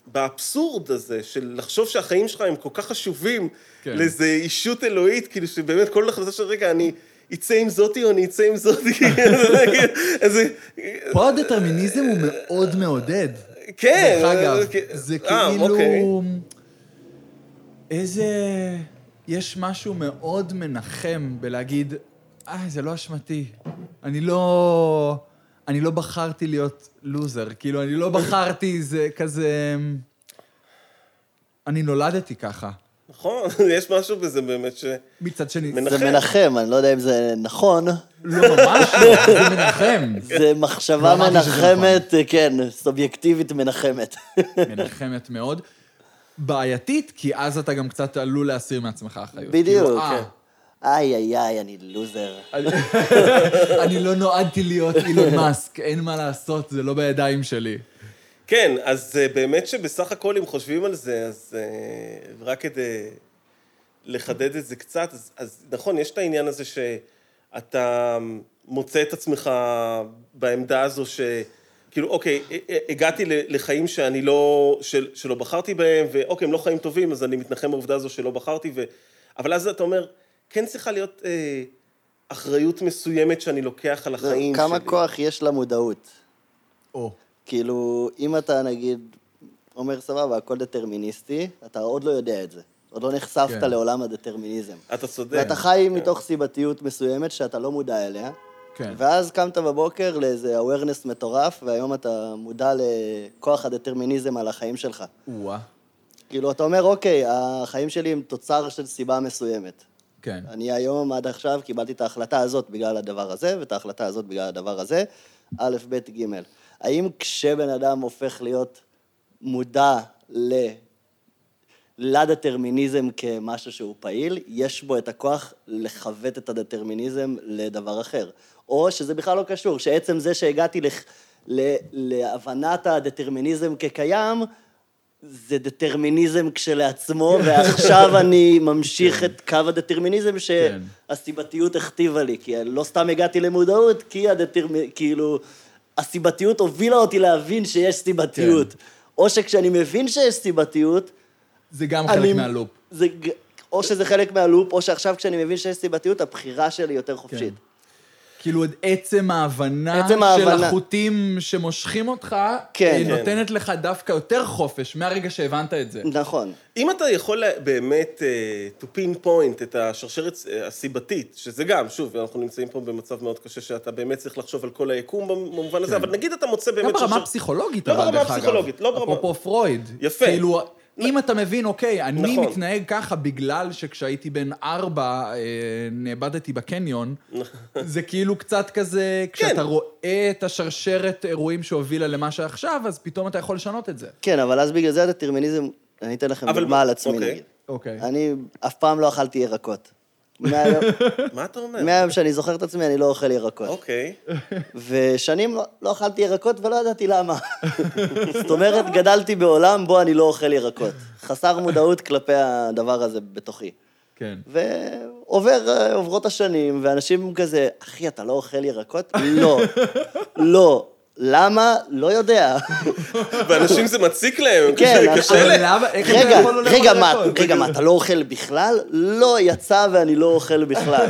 באבסורד הזה של לחשוב שהחיים שלך הם כל כך חשובים כן. לאיזו אישות אלוהית, כאילו שבאמת כל החלטה של רגע, אני... יצא עם זאתי או אני אצא עם זאתי. (laughs) פה הדטרמיניזם הוא מאוד מעודד. כן. דרך אגב, אה, זה אה, אוקיי. כאילו... איזה... יש משהו מאוד מנחם בלהגיד, אה, זה לא אשמתי. אני לא... אני לא בחרתי להיות לוזר. כאילו, אני לא בחרתי, זה כזה... אני נולדתי ככה. נכון, (laughs) יש משהו בזה באמת ש... מצד שני, מנחם. זה מנחם, אני לא יודע אם זה נכון. לא, ממש לא, זה מנחם. זה מחשבה לא מנחמת, כן, סובייקטיבית מנחמת. מנחמת מאוד. בעייתית, כי אז אתה גם קצת עלול להסיר מעצמך אחריות. בדיוק, כאילו, אה, כן. איי, איי, איי, אני לוזר. (laughs) אני לא נועדתי להיות אילון מאסק, אין מה לעשות, זה לא בידיים שלי. כן, אז אה, באמת שבסך הכל, אם חושבים על זה, אז אה, רק כדי לחדד את זה קצת, אז, אז נכון, יש את העניין הזה שאתה מוצא את עצמך בעמדה הזו ש... כאילו, אוקיי, הגעתי לחיים שאני לא, של, שלא בחרתי בהם, ואוקיי, הם לא חיים טובים, אז אני מתנחם בעובדה הזו שלא בחרתי, ו... אבל אז אתה אומר, כן צריכה להיות אה, אחריות מסוימת שאני לוקח על החיים שלי. כמה כוח יש למודעות? או, כאילו, אם אתה נגיד אומר, סבבה, הכל דטרמיניסטי, אתה עוד לא יודע את זה. עוד לא נחשפת כן. לעולם הדטרמיניזם. אתה צודק. ואתה חי כן. מתוך סיבתיות מסוימת שאתה לא מודע אליה, כן. ואז קמת בבוקר לאיזה awareness מטורף, והיום אתה מודע לכוח הדטרמיניזם על החיים שלך. או-אה, כאילו, אתה אומר, אוקיי, החיים שלי הם תוצר של סיבה מסוימת. כן. אני היום, עד עכשיו, קיבלתי את ההחלטה הזאת בגלל הדבר הזה, ואת ההחלטה הזאת בגלל הדבר הזה, א', ב', ג'. האם כשבן אדם הופך להיות מודע ל... לדטרמיניזם כמשהו שהוא פעיל, יש בו את הכוח לכוות את הדטרמיניזם לדבר אחר. או שזה בכלל לא קשור, שעצם זה שהגעתי לח... ל... להבנת הדטרמיניזם כקיים, זה דטרמיניזם כשלעצמו, ועכשיו אני ממשיך את קו הדטרמיניזם כן. שהסיבתיות הכתיבה לי, כי לא סתם הגעתי למודעות, כי הדטרמיניזם, כאילו, הסיבתיות הובילה אותי להבין שיש סיבתיות. כן. או שכשאני מבין שיש סיבתיות, זה גם אני- חלק מהלופ. זה, או שזה חלק מהלופ, או שעכשיו כשאני מבין שיש סיבתיות, הבחירה שלי יותר חופשית. כאילו, את עצם ההבנה עצם של ההבנה. החוטים שמושכים אותך, כן. היא כן. נותנת לך דווקא יותר חופש מהרגע שהבנת את זה. נכון. אם אתה יכול באמת uh, to pinpoint את השרשרת uh, הסיבתית, שזה גם, שוב, אנחנו נמצאים פה במצב מאוד קשה, שאתה באמת צריך לחשוב על כל היקום במובן הזה, אבל נגיד אתה מוצא באמת כן. גם ברמה שרשרת... הפסיכולוגית, לא אבל, ברמה דרך אגב. הפסיכולוגית, לא ברמה- אפרופו פרויד. יפה. כאילו, אם אתה מבין, אוקיי, אני נכון. מתנהג ככה בגלל שכשהייתי בן ארבע, אה, נאבדתי בקניון, זה כאילו קצת כזה, כשאתה כן. רואה את השרשרת אירועים שהובילה למה שעכשיו, אז פתאום אתה יכול לשנות את זה. כן, אבל אז בגלל זה הדטרמיניזם, אני אתן לכם אבל- דוגמה על עצמי אוקיי. נגיד. אוקיי. אני אף פעם לא אכלתי ירקות. מהיום- (laughs) מה אתה אומר? מהיום שאני זוכר את עצמי, אני לא אוכל ירקות. אוקיי. ושנים לא, לא אכלתי ירקות ולא ידעתי למה. (laughs) זאת אומרת, גדלתי בעולם בו אני לא אוכל ירקות. חסר מודעות כלפי הדבר הזה בתוכי. כן. ועוברות השנים, ואנשים כזה, אחי, אתה לא אוכל ירקות? לא. לא. למה? לא יודע. ואנשים זה מציק להם, כן, קשה- להם. רגע, רגע, מה? רגע, מה, אתה לא אוכל בכלל? לא, יצא ואני לא אוכל בכלל.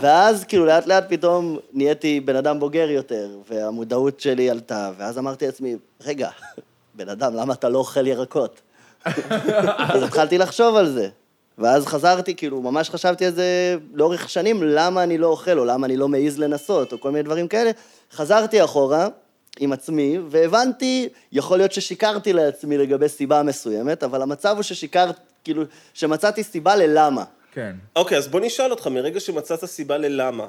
ואז כאילו לאט לאט פתאום נהייתי בן אדם בוגר יותר, והמודעות שלי עלתה, ואז אמרתי לעצמי, רגע, בן אדם, למה אתה לא אוכל ירקות? אז התחלתי לחשוב על זה. ואז חזרתי, כאילו, ממש חשבתי על זה לאורך שנים, למה אני לא אוכל, או למה אני לא מעז לנסות, או כל מיני דברים כאלה. חזרתי אחורה עם עצמי, והבנתי, יכול להיות ששיקרתי לעצמי לגבי סיבה מסוימת, אבל המצב הוא ששיקרת, כאילו, שמצאתי סיבה ללמה. כן. אוקיי, אז בוא נשאל אותך, מרגע שמצאת סיבה ללמה,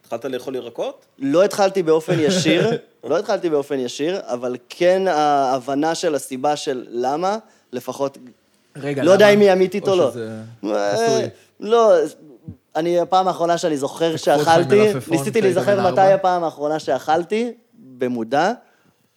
התחלת לאכול ירקות? לא התחלתי באופן ישיר, (laughs) לא התחלתי באופן ישיר, אבל כן ההבנה של הסיבה של למה, לפחות... רגע, לא יודע למה? אם היא אמיתית או לא. שזה אה. לא, אני, הפעם האחרונה שאני זוכר שאכלתי, ניסיתי להיזכר מתי? הפעם האחרונה שאכלתי, במודע,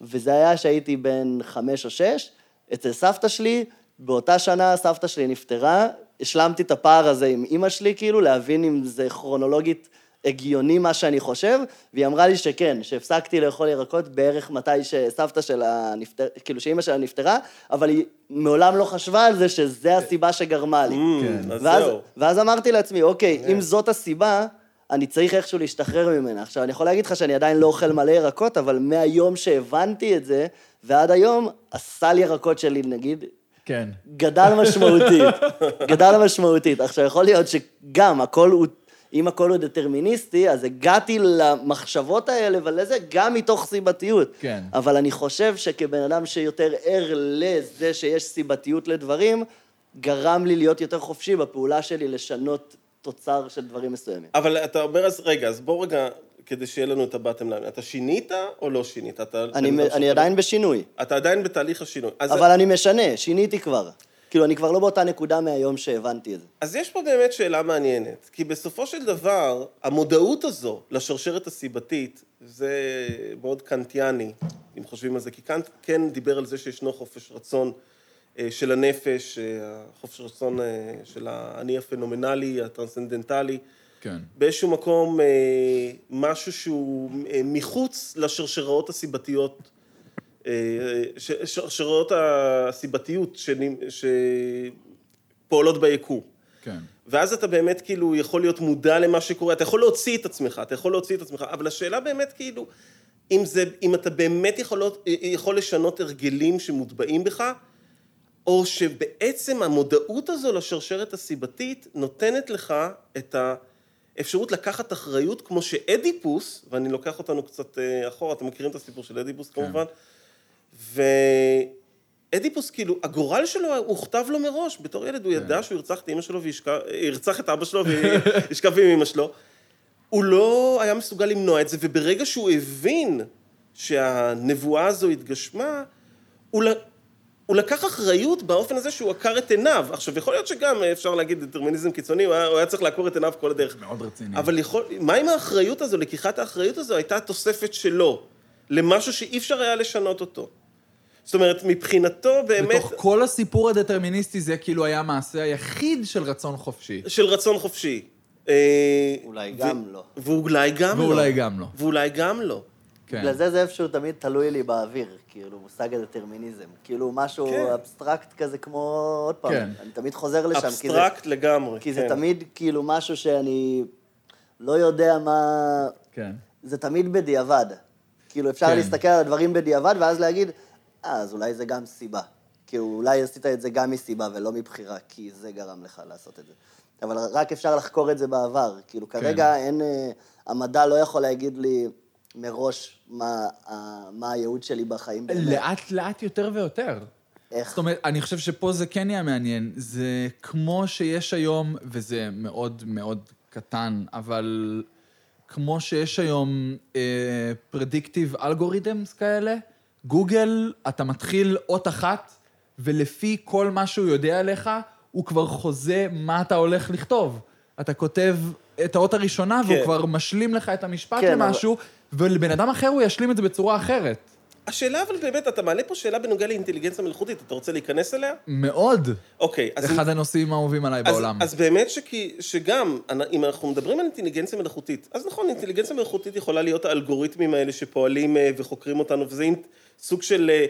וזה היה שהייתי בן חמש או שש, אצל סבתא שלי, באותה שנה סבתא שלי נפטרה, השלמתי את הפער הזה עם אימא שלי, כאילו, להבין אם זה כרונולוגית הגיוני מה שאני חושב, והיא אמרה לי שכן, שהפסקתי לאכול ירקות בערך מתי שסבתא שלה נפטרה, כאילו שאימא שלה נפטרה, אבל היא מעולם לא חשבה על זה שזה הסיבה שגרמה לי. Mm, אז ואז, זהו. ואז אמרתי לעצמי, אוקיי, אם זאת הסיבה, אני צריך איכשהו להשתחרר ממנה. עכשיו, אני יכול להגיד לך שאני עדיין לא אוכל מלא ירקות, אבל מהיום שהבנתי את זה, ועד היום, הסל ירקות שלי, נגיד, כן. גדל משמעותית. (laughs) גדל משמעותית. עכשיו, יכול להיות שגם הכל הוא, אם הכל הוא דטרמיניסטי, אז הגעתי למחשבות האלה ולזה גם מתוך סיבתיות. כן. אבל אני חושב שכבן אדם שיותר ער לזה שיש סיבתיות לדברים, גרם לי להיות יותר חופשי בפעולה שלי לשנות תוצר של דברים מסוימים. אבל אתה אומר, אז רגע, אז בוא רגע, כדי שיהיה לנו את הבטם ליין. אתה שינית או לא שינית? אתה, אני, אדם אני עדיין בשינוי, אתה עדיין בתהליך השינוי. אבל אני משנה, שיניתי כבר. כאילו, אני כבר לא באותה נקודה מהיום שהבנתי את זה. אז יש פה באמת שאלה מעניינת. כי בסופו של דבר, המודעות הזו לשרשרת הסיבתית, זה מאוד קנטיאני, אם חושבים על זה. כי קאנט כן דיבר על זה שישנו חופש רצון אה, של הנפש, אה, החופש רצון אה, של האני הפנומנלי, הטרנסצנדנטלי. כן. באיזשהו מקום משהו שהוא מחוץ לשרשראות הסיבתיות, שרשראות הסיבתיות שנ- שפועלות ביקום. כן. ואז אתה באמת כאילו יכול להיות מודע למה שקורה, אתה יכול להוציא את עצמך, אתה יכול להוציא את עצמך, אבל השאלה באמת כאילו, אם, זה, אם אתה באמת יכול, יכול לשנות הרגלים שמוטבעים בך, או שבעצם המודעות הזו לשרשרת הסיבתית נותנת לך את האפשרות לקחת אחריות, כמו שאדיפוס, ואני לוקח אותנו קצת אה, אחורה, אתם מכירים את הסיפור של אדיפוס כמובן, ואדיפוס כאילו, הגורל שלו הוכתב לו מראש, בתור ילד הוא ידע שהוא ירצח את אימא שלו וירצח את אבא שלו וישכב (laughs) עם אימא שלו. הוא לא היה מסוגל למנוע את זה, וברגע שהוא הבין שהנבואה הזו התגשמה, הוא, ל- הוא לקח אחריות באופן הזה שהוא עקר את עיניו. עכשיו, יכול להיות שגם אפשר להגיד דטרמיניזם קיצוני, הוא היה, הוא היה צריך לעקור את עיניו כל הדרך. מאוד רציני. אבל יכול, מה עם האחריות הזו, לקיחת האחריות הזו, הייתה תוספת שלו, למשהו שאי אפשר היה לשנות אותו. זאת אומרת, מבחינתו באמת, בתוך כל הסיפור הדטרמיניסטי זה כאילו היה המעשה היחיד של רצון חופשי. של רצון חופשי. אה, אולי ו- גם לא. ואולי גם לא. ואולי גם לא. ואולי גם לא. כן. בגלל זה זה איפשהו תמיד תלוי לי באוויר, כאילו, מושג הדטרמיניזם. כאילו, משהו כן. אבסטרקט כזה כמו, עוד פעם, כן. אני תמיד חוזר לשם. כי זה- אבסטרקט לגמרי. כי זה כן. תמיד כאילו משהו שאני לא יודע מה... כן. זה תמיד בדיעבד. כאילו, אפשר כן. להסתכל על הדברים בדיעבד, ואז להגיד, אז אולי זה גם סיבה. כאילו, אולי עשית את זה גם מסיבה ולא מבחירה, כי זה גרם לך לעשות את זה. אבל רק אפשר לחקור את זה בעבר. כאילו, כן. כרגע אין... אה, המדע לא יכול להגיד לי מראש מה, ה- מה הייעוד שלי בחיים. באמת. לאט לאט יותר ויותר. איך? זאת אומרת, אני חושב שפה זה כן יהיה מעניין. זה כמו שיש היום, וזה מאוד מאוד קטן, אבל כמו שיש היום פרדיקטיב אלגוריתמס כאלה, גוגל, אתה מתחיל אות אחת, ולפי כל מה שהוא יודע עליך, הוא כבר חוזה מה אתה הולך לכתוב. אתה כותב את האות הראשונה, והוא כן. כבר משלים לך את המשפט כן, אבל- למשהו, ולבן אדם אחר הוא ישלים את זה בצורה אחרת. השאלה אבל באמת, אתה מעלה פה שאלה בנוגע לאינטליגנציה מלאכותית, אתה רוצה להיכנס אליה? מאוד. אוקיי, אז... אחד הנושאים האהובים עליי אז, בעולם. אז באמת שכי, שגם, אם אנחנו מדברים על אינטליגנציה מלאכותית, אז נכון, אינטליגנציה מלאכותית יכולה להיות האלגוריתמים האלה שפועלים אה, וחוקרים אותנו, וזה אינ- סוג של אה,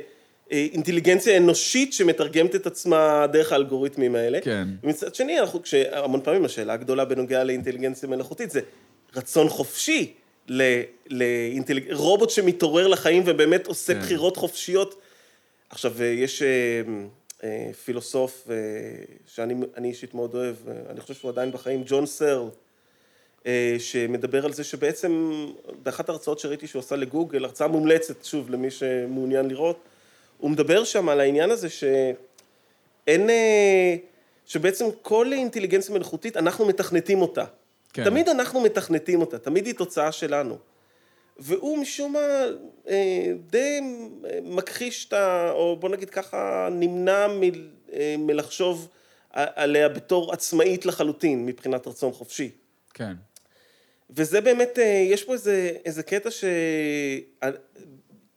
אה, אינטליגנציה אנושית שמתרגמת את עצמה דרך האלגוריתמים האלה. כן. ומצד שני, אנחנו, כשהמון פעמים השאלה הגדולה בנוגע לאינטליגנציה מלאכותית זה רצון חופשי ל, לאינטליג... רובוט שמתעורר לחיים ובאמת עושה כן. בחירות חופשיות. עכשיו, אה, יש פילוסוף שאני אני אישית מאוד אוהב, אני חושב שהוא עדיין בחיים, ג'ון סרל, שמדבר על זה שבעצם באחת ההרצאות שראיתי שהוא עשה לגוגל, הרצאה מומלצת, שוב, למי שמעוניין לראות, הוא מדבר שם על העניין הזה שאין, אה, שבעצם כל אינטליגנציה מלאכותית, אנחנו מתכנתים אותה. כן. תמיד אנחנו מתכנתים אותה, תמיד היא תוצאה שלנו. והוא משום מה אה, די אה, מכחיש את ה... או בוא נגיד ככה, נמנע מ, אה, מלחשוב עליה בתור עצמאית לחלוטין מבחינת רצון חופשי. כן. וזה באמת, אה, יש פה איזה, איזה קטע ש... אה,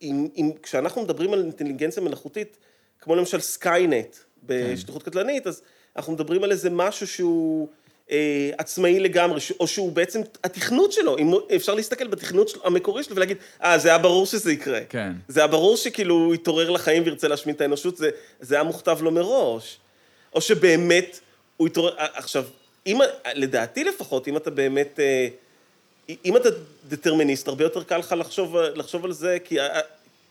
אם, אם, כשאנחנו מדברים על אינטליגנציה מלאכותית, כמו למשל Skynet בשליחות קטלנית, אז אנחנו מדברים על איזה משהו שהוא אה, עצמאי לגמרי, ש- או שהוא בעצם התכנות שלו, אם אפשר להסתכל בתכנות של- המקורי שלו ולהגיד, אה, זה היה ברור שזה יקרה. כן. זה היה ברור שכאילו הוא יתעורר לחיים וירצה להשמיד את האנושות, זה, זה היה מוכתב לו מראש. או שבאמת הוא יתעורר... עכשיו, אם, לדעתי לפחות, אם אתה באמת... אה, אם אתה דטרמיניסט, הרבה יותר קל לך לחשוב, לחשוב על זה, כי,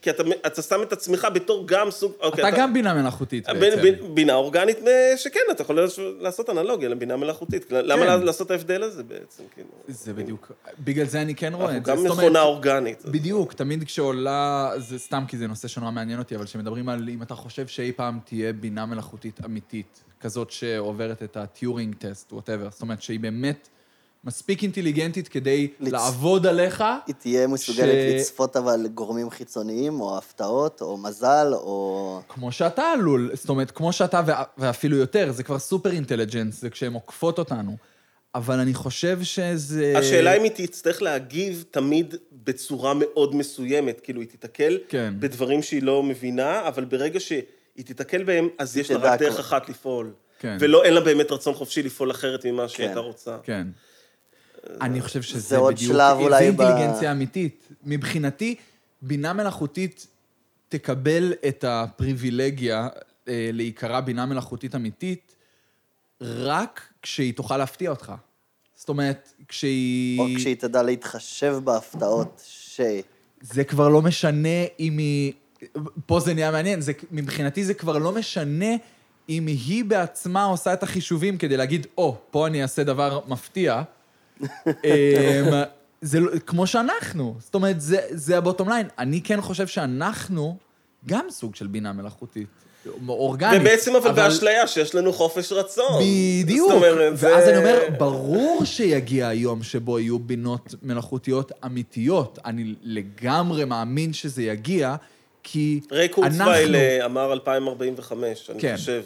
כי אתה, אתה שם את עצמך בתור גם סוג... אוקיי, אתה גם בינה מלאכותית ב- בעצם. ב- בינה אורגנית, אה, שכן, אתה יכול לעשות אנלוגיה לבינה מלאכותית. למה כן. לעשות את ההבדל הזה בעצם? כאילו? זה בדיוק. בגלל זה אני כן רואה את זה. גם זאת אומרת, מכונה אורגנית. בדיוק, תמיד כשעולה, זה סתם כי זה נושא שנורא מעניין אותי, אבל כשמדברים על אם אתה חושב שאי פעם תהיה בינה מלאכותית אמיתית, כזאת שעוברת את ה Turing test, whatever, זאת אומרת שהיא באמת מספיק אינטליגנטית כדי לצ- לעבוד עליך, היא תהיה מסוגלת ש- לצפות אבל גורמים חיצוניים, או הפתעות, או מזל, או... כמו שאתה עלול, זאת אומרת, כמו שאתה, ואפילו יותר, זה כבר super intelligence, זה כשהן עוקפות אותנו. אבל אני חושב שזה... השאלה אם היא תצטרך להגיב תמיד בצורה מאוד מסוימת, כאילו היא תיתקל כן. בדברים שהיא לא מבינה, אבל ברגע שהיא תיתקל בהם, אז יש לה רק דרך. אחת לפעול. כן. ולא, אין לה באמת רצון חופשי לפעול אחרת ממה שהיא כן. הייתה רוצה. כן. אני חושב שזה זה עוד בדיוק... שלב זה אולי ב- אינטליגנציה אמיתית. מבחינתי, בינה מלאכותית תקבל את הפריבילגיה אה, להיקרא בינה מלאכותית אמיתית רק כשהיא תוכל להפתיע אותך. זאת אומרת, כשהיא... או כשהיא תדע להתחשב בהפתעות ש... זה כבר לא משנה אם היא... פה זה נהיה מעניין, זה, מבחינתי זה כבר לא משנה אם היא בעצמה עושה את החישובים כדי להגיד, או, oh, פה אני אעשה דבר מפתיע. אמ, זה לא, כמו שאנחנו, זאת אומרת, זה, זה הבוטום ליין. אני כן חושב שאנחנו גם סוג של בינה מלאכותית, אורגנית. ובעצם אבל באשליה שיש לנו חופש רצון. בדיוק. זאת אומרת, ואז זה- אני אומר, ברור שיגיע היום שבו יהיו בינות מלאכותיות אמיתיות. אני לגמרי מאמין שזה יגיע, כי ריי אנחנו... קורצווייל אה, אמר 2045, אני כן. חושב.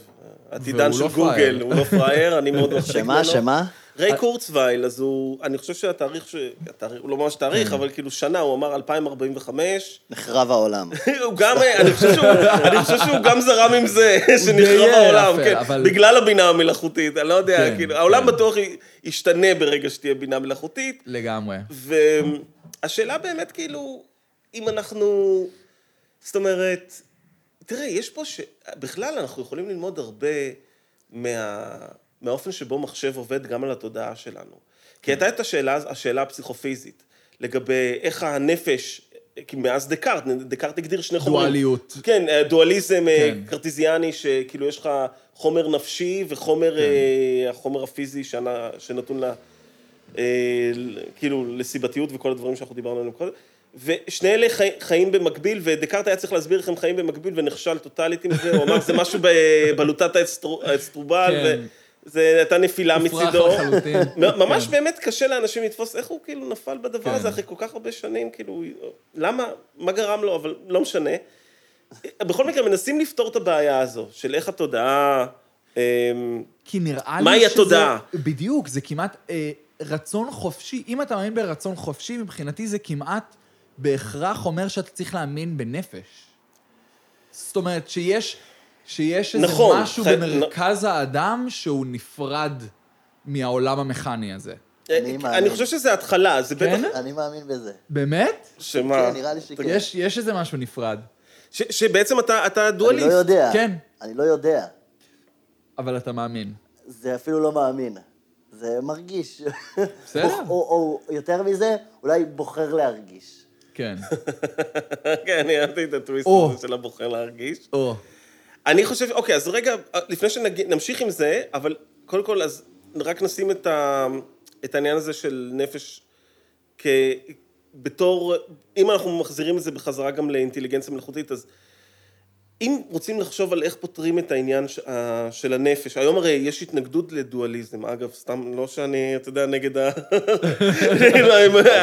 עתידן והוא של לא גוגל, פראייר. הוא לא פראייר, אני מאוד (laughs) מחזיק ממנו. שמה, שמה? ריי קורצווייל, אז הוא, אני חושב שהתאריך, ש... התאריך, הוא לא ממש כן. תאריך, אבל כאילו שנה, הוא אמר 2045. נחרב העולם. (laughs) הוא גם, אני חושב שהוא, אני חושב שהוא גם זרם עם זה, (laughs) שנחרב העולם, כן, אבל- בגלל הבינה המלאכותית, אני לא יודע, כן, כאילו, העולם כן. בטוח ישתנה ברגע שתהיה בינה מלאכותית, לגמרי. והשאלה באמת, כאילו, אם אנחנו... זאת אומרת, תראה, יש פה ש... בכלל, אנחנו יכולים ללמוד הרבה מה... מהאופן שבו מחשב עובד גם על התודעה שלנו. כי הייתה את השאלה, השאלה הפסיכופיזית, לגבי איך הנפש, כי מאז דקארט, דקארט הגדיר שני חומרים. דואליות. כן, אה, דואליזם אה, כן. קרטיזיאני, שכאילו יש לך חומר נפשי וחומר, כן. אה, החומר הפיזי שנתון לה, ל- כאילו לסיבתיות וכל הדברים שאנחנו דיברנו עליהם קודם. ושני אלה חי, חיים במקביל, ודקארט היה צריך להסביר איך הם חיים במקביל, ונכשל טוטאלית עם זה, הוא אמר, זה משהו בבלוטת האסטרו- האסטרובל, כן. וזה הייתה נפילה מצידו. לחלוטין. ממש כן. באמת קשה לאנשים לתפוס איך הוא כאילו נפל בדבר כן. הזה אחרי כל כך הרבה שנים, כאילו, למה, מה גרם לו, אבל לא משנה. בכל מקרה, מנסים לפתור את הבעיה הזו, של איך התודעה... אמ, כי נראה לי מהי שזה... התודעה? בדיוק, זה כמעט אה, רצון חופשי. אם אתה מאמין ברצון חופשי, מבחינתי זה כמעט בהכרח אומר שאתה צריך להאמין בנפש. זאת אומרת, שיש, שיש איזה נכון, משהו ח- במרכז האדם שהוא נפרד מהעולם המכני הזה. אני חושב שזה התחלה, זה בטח... כן? אני מאמין בזה. באמת? שמה? כן, נראה לי שכן. יש, יש איזה משהו נפרד. ש- שבעצם אתה, אתה אני דואליסט. לא יודע. כן. אני לא יודע. אבל אתה מאמין. זה אפילו לא מאמין. זה מרגיש. בסדר. או, או, או יותר מזה, אולי בוחר להרגיש. כן. (laughs) כן, אני אהבתי את הטוויסט. הזה של הבוחר להרגיש. אני חושב, אוקיי, אז רגע, לפני שנמשיך עם זה, אבל קודם כל, אז רק נשים את, ה, את העניין הזה של נפש כ... בתור, אם אנחנו מחזירים את זה בחזרה גם לאינטליגנציה מלאכותית, אז אם רוצים לחשוב על איך פותרים את העניין ש- ה- של הנפש, היום הרי יש התנגדות לדואליזם, אגב, סתם לא שאני, אתה יודע, נגד ה... (laughs)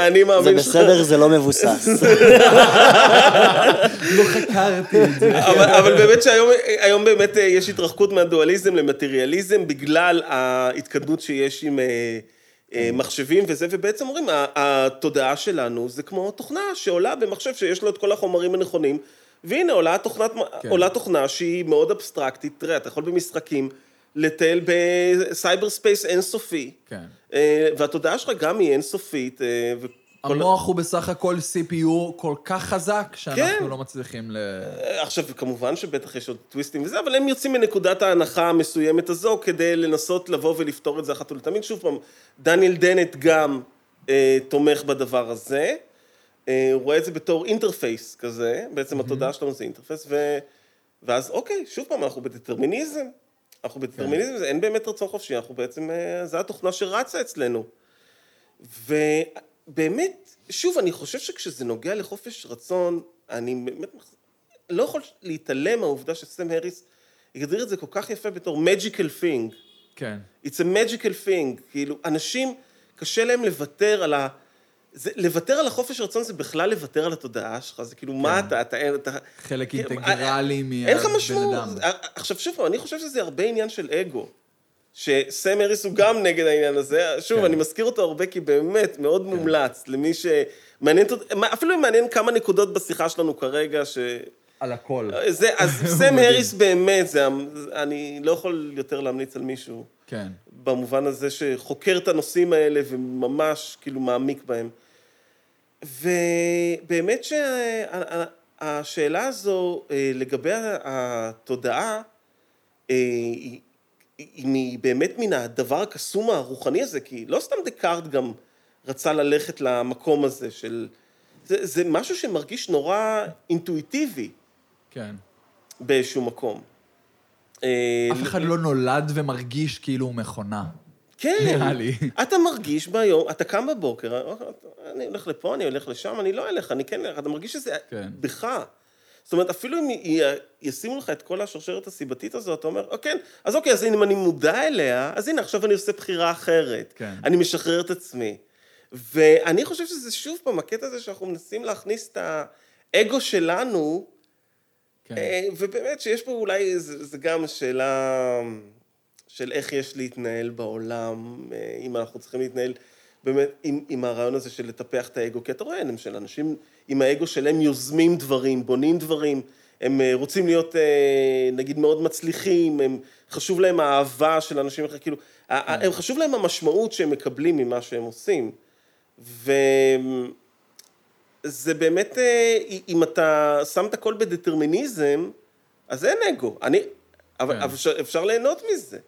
אני זה מאמין ש- בסדר, זה לא מבוסס. (laughs) לא חקרתי את זה. אבל, אבל באמת שהיום היום באמת אה, יש התרחקות מהדואליזם למטריאליזם בגלל ההתקדמות שיש עם אה, אה, מחשבים וזה, ובעצם אומרים, התודעה שלנו זה כמו תוכנה שעולה במחשב שיש לו את כל החומרים הנכונים, והנה עולה, תוכנת, כן. עולה תוכנה שהיא מאוד אבסטרקטית, תראה, אתה יכול במשחקים לטייל ב cyber space אינסופי, כן. אה, והתודעה שלך גם היא אינסופית, אה. המוח הוא בסך הכל CPU כל כך חזק, שאנחנו כן. לא מצליחים ל... עכשיו, כמובן שבטח יש עוד טוויסטים וזה, אבל הם יוצאים מנקודת ההנחה המסוימת הזו כדי לנסות לבוא ולפתור את זה אחת ולתמיד. שוב פעם, דניאל דנט גם אה, תומך בדבר הזה. אה, הוא רואה את זה בתור interface כזה, בעצם התודעה שלנו זה interface, ו... ואז אוקיי, שוב פעם, אנחנו בדטרמיניזם. אנחנו בדטרמיניזם, זה אין באמת רצון חופשי, אנחנו בעצם, אה, זו התוכנה שרצה אצלנו. ובאמת, שוב, אני חושב שכשזה נוגע לחופש רצון, אני באמת לא יכול להתעלם מהעובדה שסם האריס הגדיר את זה כל כך יפה בתור magical thing. כן. It's a magical thing. כאילו, אנשים, קשה להם לוותר על ה... זה, לוותר על החופש רצון זה בכלל לוותר על התודעה שלך, זה כאילו, מה אתה, אתה, אתה... חלק כן, אינטגרלי מהבן אין לך משמעות. אדם. עכשיו שוב אני חושב שזה הרבה עניין של אגו. שסם אריס הוא גם נגד העניין הזה. שוב, כן. אני מזכיר אותו הרבה כי באמת מאוד מומלץ למי שמעניין, אותו- אפילו אם מעניין כמה נקודות בשיחה שלנו כרגע, ש... על הכל. זה, אז (laughs) סם האריס באמת, זה, אני לא יכול יותר להמליץ על מישהו כן. במובן הזה שחוקר את הנושאים האלה וממש כאילו מעמיק בהם. ובאמת שהשאלה הזו אה, לגבי התודעה, אה, היא היא באמת מן הדבר הקסום הרוחני הזה, כי לא סתם דקארט גם רצה ללכת למקום הזה של... זה, זה משהו שמרגיש נורא אינטואיטיבי כן. באיזשהו מקום. אה, אף אחד לא נולד ומרגיש כאילו הוא מכונה. כן. (laughs) נראה לי. אתה מרגיש ביום, אתה קם בבוקר, אני הולך לפה, אני הולך לשם, אני לא אלך, אני כן אלך, אתה מרגיש שזה כן. בך. זאת אומרת, אפילו אם י- ישימו לך את כל השרשרת הסיבתית הזאת, אתה אומר, אוקיי, אז אוקיי, אז אם אני מודע אליה, אז הנה, עכשיו אני עושה בחירה אחרת. כן. אני משחרר את עצמי. ואני חושב שזה שוב פעם, הקטע הזה שאנחנו מנסים להכניס את האגו שלנו, כן. אה, ובאמת שיש פה אולי, זה, זה גם שאלה של איך יש להתנהל בעולם, אה, אם אנחנו צריכים להתנהל באמת עם, עם הרעיון הזה של לטפח את האגו, כי אתה רואה, למשל, אנשים עם האגו שלהם יוזמים דברים, בונים דברים, הם אה, רוצים להיות אה, נגיד מאוד מצליחים, הם, חשוב להם האהבה של אנשים אחרים, כאילו, הם חשוב להם המשמעות שהם מקבלים ממה שהם עושים. וזה באמת, אם אתה שם את הכל בדטרמיניזם, אז אין אגו. אני, אבל, כן. אפשר, אפשר ליהנות מזה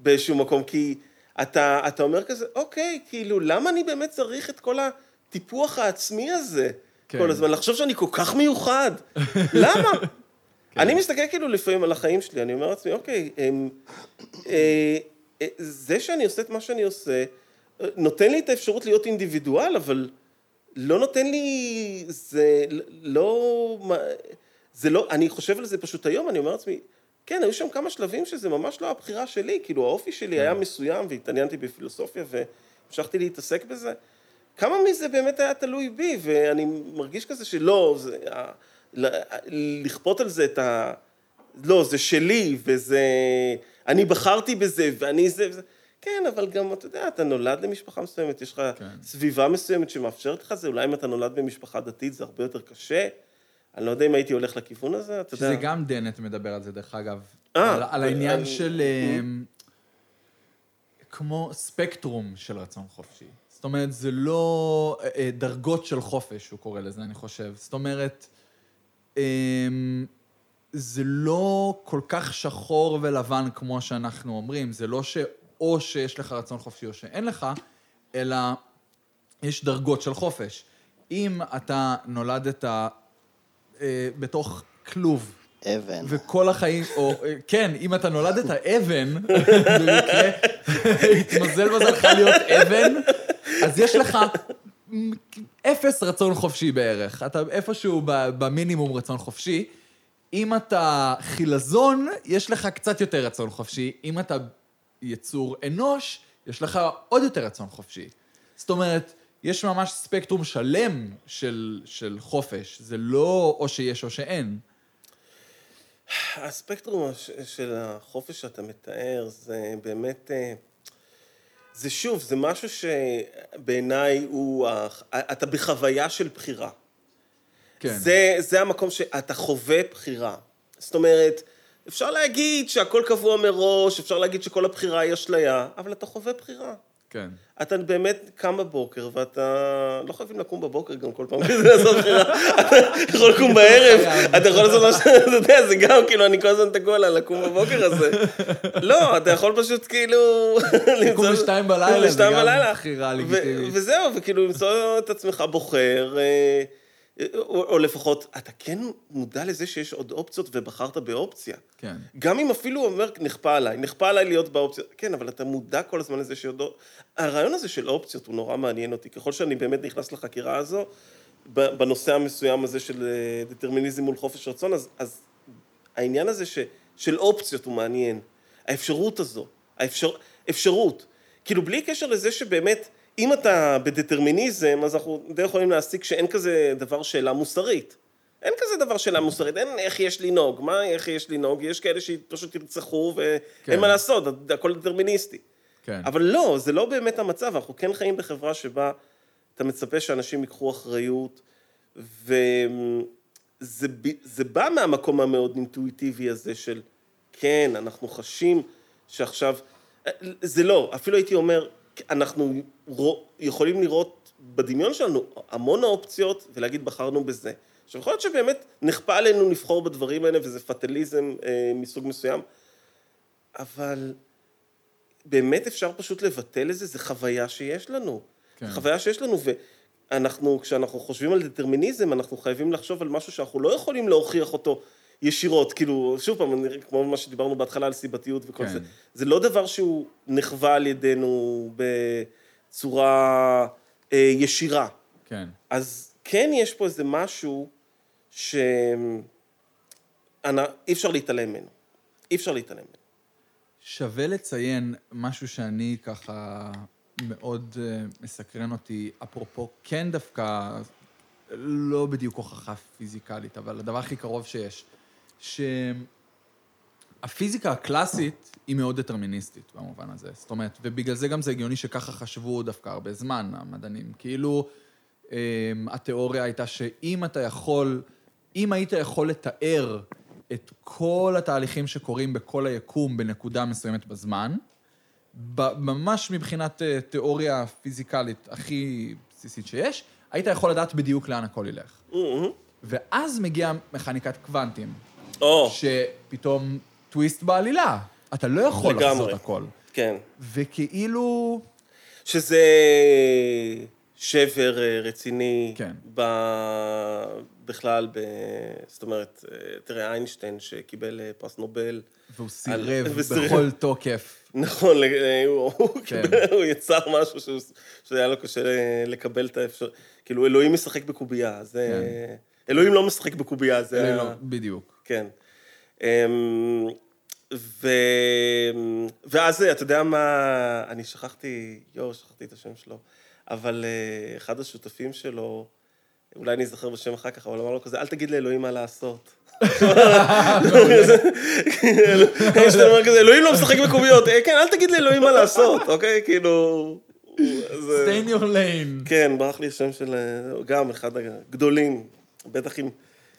באיזשהו מקום, כי אתה, אתה אומר כזה, אוקיי, כאילו, למה אני באמת צריך את כל הטיפוח העצמי הזה כן. כל הזמן? לחשוב שאני כל כך מיוחד. למה? (laughs) אני מסתכל כאילו לפעמים על החיים שלי, אני אומר לעצמי, אוקיי, הם, אה, אה, זה שאני עושה את מה שאני עושה, נותן לי את האפשרות להיות אינדיבידואל, אבל לא נותן לי, זה לא, זה לא, אני חושב על זה פשוט היום, אני אומר לעצמי, כן, היו שם כמה שלבים שזה ממש לא הבחירה שלי, כאילו האופי שלי היה מסוים והתעניינתי בפילוסופיה והמשכתי להתעסק בזה. כמה מזה באמת היה תלוי בי, ואני מרגיש כזה שלא, זה, לכפות על זה את ה... לא, זה שלי, וזה... אני בחרתי בזה, ואני זה... וזה. כן, אבל גם, אתה יודע, אתה נולד למשפחה מסוימת, יש לך כן. סביבה מסוימת שמאפשרת לך זה, אולי אם אתה נולד במשפחה דתית זה הרבה יותר קשה. אני לא יודע אם הייתי הולך לכיוון הזה, אתה יודע. שזה גם דנט מדבר על זה, דרך אגב. אה, על, על העניין אני- של... אמ, כמו ספקטרום של רצון חופשי. זאת אומרת, זה לא אה, דרגות של חופש, הוא קורא לזה, אני חושב. זאת אומרת, זה לא כל כך שחור ולבן כמו שאנחנו אומרים. זה לא שאו שיש לך רצון חופשי או שאין לך, אלא יש דרגות של חופש. אם אתה נולדת אה, בתוך כלוב אבן. וכל החיים, או כן, אם אתה נולדת אבן, במקרה, התמזל מזלך להיות אבן, אז יש לך אפס רצון חופשי בערך. אתה איפשהו במינימום רצון חופשי. אם אתה חילזון, יש לך קצת יותר רצון חופשי. אם אתה יצור אנוש, יש לך עוד יותר רצון חופשי. זאת אומרת, יש ממש ספקטרום שלם של, של חופש. זה לא או שיש או שאין. הספקטרום הש- של החופש שאתה מתאר, זה באמת... אה, זה שוב, זה משהו שבעיניי הוא... אתה בחוויה של בחירה. כן. זה, זה המקום שאתה חווה בחירה. זאת אומרת, אפשר להגיד שהכל קבוע מראש, אפשר להגיד שכל הבחירה היא אשליה, אבל אתה חווה בחירה. כן. אתה באמת קם בבוקר, ואתה... לא חייבים לקום בבוקר גם כל פעם כדי לעשות בחירה. אתה יכול לקום בערב, אתה יכול לעשות מה שאתה (laughs) אתה יודע, זה גם כאילו, אני כל הזמן תקוע על הלקום בבוקר הזה. לא, אתה יכול פשוט כאילו... (laughs) לקום בשתיים בלילה, לקום זה גם בלילה. בחירה לגיטימית. וזהו, וכאילו למצוא את עצמך בוחר, אה, או, או לפחות, אתה כן מודע לזה שיש עוד אופציות ובחרת באופציה. כן. גם אם אפילו אומר, נכפה עליי, נכפה עליי להיות באופציה, כן, אבל אתה מודע כל הזמן לזה שעוד... הרעיון הזה של אופציות הוא נורא מעניין אותי. ככל שאני באמת נכנס לחקירה הזו, בנושא המסוים הזה של אה, דטרמיניזם מול חופש רצון, אז, אז העניין הזה ש, של אופציות הוא מעניין. האפשרות הזו, האפשר, אפשרות. כאילו, בלי קשר לזה שבאמת, אם אתה בדטרמיניזם, אז אנחנו די יכולים להסיק שאין כזה דבר שאלה מוסרית. אין כזה דבר שאלה מוסרית, אין איך יש לנהוג, מה איך יש לנהוג, יש כאלה שפשוט ירצחו ואין כן. מה לעשות, הכל דטרמיניסטי. כן. אבל לא, זה לא באמת המצב, אנחנו כן חיים בחברה שבה אתה מצפה שאנשים ייקחו אחריות, וזה זה בא מהמקום המאוד אינטואיטיבי הזה של, כן, אנחנו חשים שעכשיו, זה לא, אפילו הייתי אומר, אנחנו יכולים לראות בדמיון שלנו המון אופציות ולהגיד בחרנו בזה. עכשיו, יכול להיות שבאמת נכפה עלינו לבחור בדברים האלה וזה פטליזם אה, מסוג מסוים, אבל באמת אפשר פשוט לבטל את זה, זו חוויה שיש לנו. כן. חוויה שיש לנו, ואנחנו, כשאנחנו חושבים על דטרמיניזם, אנחנו חייבים לחשוב על משהו שאנחנו לא יכולים להוכיח אותו ישירות. כאילו, שוב פעם, אני- כמו מה שדיברנו בהתחלה על סיבתיות וכל כן. זה, זה לא דבר שהוא נחווה על ידינו בצורה אה, ישירה. כן. אז כן יש פה איזה משהו שאי אפשר להתעלם ממנו. אי אפשר להתעלם ממנו. שווה לציין משהו שאני ככה מאוד אה, מסקרן אותי, אפרופו כן דווקא, לא בדיוק הוכחה פיזיקלית, אבל הדבר הכי קרוב שיש, שהפיזיקה הקלאסית היא מאוד דטרמיניסטית במובן הזה. זאת אומרת, ובגלל זה גם זה הגיוני שככה חשבו דווקא הרבה זמן, המדענים. כאילו, אה, התיאוריה הייתה שאם אתה יכול, אם היית יכול לתאר את כל התהליכים שקורים בכל היקום בנקודה מסוימת בזמן, ממש מבחינת אה, תיאוריה פיזיקלית הכי בסיסית שיש, היית יכול לדעת בדיוק לאן הכל ילך. מהמם. ואז מגיעה מכניקת קוונטים, או, שפתאום טוויסט בעלילה. אתה לא יכול לגמרי. לחזות הכל. כן. וכאילו... שזה שבר אה, רציני. כן. ב... בכלל, ב... זאת אומרת, אה, תראה, איינשטיין שקיבל אה, פרס נובל. והוא סירב (laughs) וסירב. בכל תוקף. נכון, הוא, כן. קיבל, הוא יצר משהו שהוא, שהיה לו קשה לקבל את האפשר... כאילו, אלוהים משחק בקובייה, זה... אלוהים לא משחק בקובייה, זה... כן. לא, בדיוק. כן. אמ, ו... ואז, אתה יודע מה, אני שכחתי, יואו, שכחתי את השם שלו, אבל אה, אחד השותפים שלו, אולי אני אזכר בשם אחר כך, אבל אמר לו כזה, אל תגיד לאלוהים מה לעשות. אלוהים לא משחק בקוביות, "אה, כן, אל תגיד לאלוהים מה לעשות, אוקיי? כאילו... stay in your lane. כן, ברח לי השם של... אה, גם אחד הגדולים. בטח אם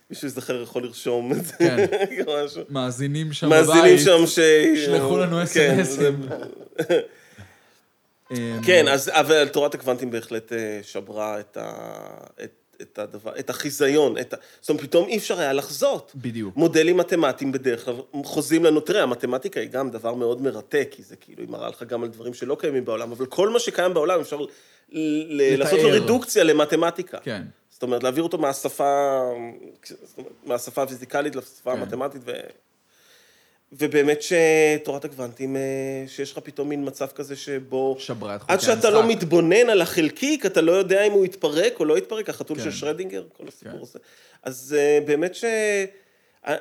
מישהו יזכר יכול לרשום את זה. כן. (laughs) מאזינים שם בבית. מאזינים שם ש... שלחו לנו כן. זה- (laughs) אמ, כן, אז אבל תורת הקוונטים בהחלט אה, שברה את ה... את- את הדבר, את החיזיון, את ה... זאת אומרת, פתאום אי אפשר היה לחזות. בדיוק. מודלים מתמטיים בדרך כלל חוזים לנו, תראה, המתמטיקה היא גם דבר מאוד מרתק, כי זה כאילו, היא מראה לך גם על דברים שלא קיימים בעולם, אבל כל מה שקיים בעולם אפשר ל- לעשות לו. רדוקציה למתמטיקה. כן. זאת אומרת, להעביר אותו מהשפה, אומרת, מהשפה הפיזיקלית לשפה כן. המתמטית, ו... ובאמת שתורת הקוונטים, אה, שיש לך פתאום מין מצב כזה שבו... שברה את חוקי עד שאתה לא המשחק. מתבונן על החלקיק, אתה לא יודע אם הוא יתפרק או לא יתפרק, החתול כן. של שרדינגר, כל הסיפור כן. הזה. אז אה, באמת ש... אה,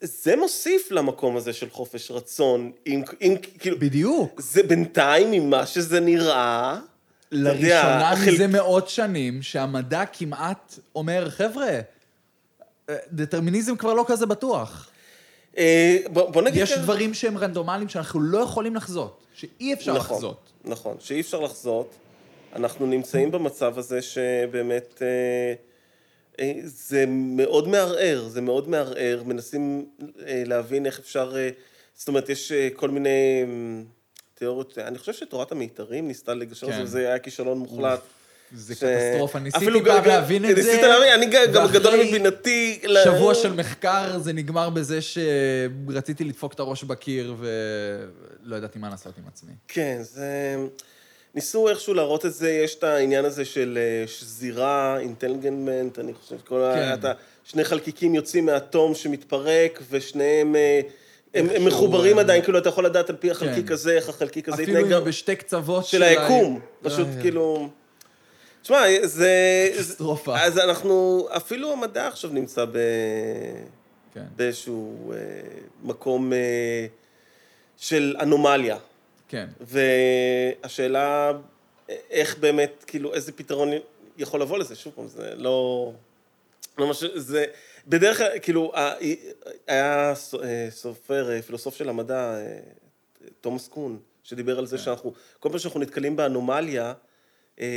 זה מוסיף למקום הזה של חופש רצון, אם, אם כאילו, בדיוק. זה בינתיים, ממה שזה נראה, לראשונה החל- מזה מאות שנים, שהמדע כמעט אומר, חבר'ה, אה, דטרמיניזם כבר לא כזה בטוח. אה, בוא, בוא נגיד... יש דברים שהם רנדומליים שאנחנו לא יכולים לחזות, שאי אפשר נכון, לחזות. נכון, שאי אפשר לחזות. אנחנו נמצאים במצב הזה שבאמת אה, זה מאוד מערער, זה מאוד מערער, מנסים להבין איך אפשר, זאת אומרת, יש כל מיני תיאוריות, אני חושב שתורת המיתרים ניסתה לגשר כן. זה, היה כישלון מוחלט. זה ש- קטסטרופה. ניסיתי פעם להבין את זה. ניסית להבין, אני גם- גדול מבינתי. ל- שבוע של מחקר, זה נגמר בזה שרציתי לדפוק את הראש בקיר ולא ידעתי מה לעשות עם עצמי. כן, זה... ניסו איכשהו להראות את זה, יש את העניין הזה של אה, שזירה, אינטליגנמנט, אני חושב, כל ה... כן. אתה, שני חלקיקים יוצאים מהאטום שמתפרק, ושניהם... אה, הם, הם מחוברים הם- עדיין, כאילו, אתה יכול לדעת על פי החלקיק כן. הזה, איך החלקיק הזה אפילו אם בשתי קצוות של היקום. פשוט אה, כאילו... תשמע, זה... קטסטרופה. אז אנחנו, אפילו המדע עכשיו נמצא ב... כן. באיזשהו אה, מקום אה, של אנומליה. כן. והשאלה, איך באמת, כאילו, איזה פתרון יכול לבוא לזה? שוב פעם, זה לא... ש... זה... בדרך כלל, כאילו, היה אה, סופר, אה, פילוסוף של המדע, אה, תומאס קון, שדיבר על זה שאנחנו, כל פעם שאנחנו נתקלים באנומליה,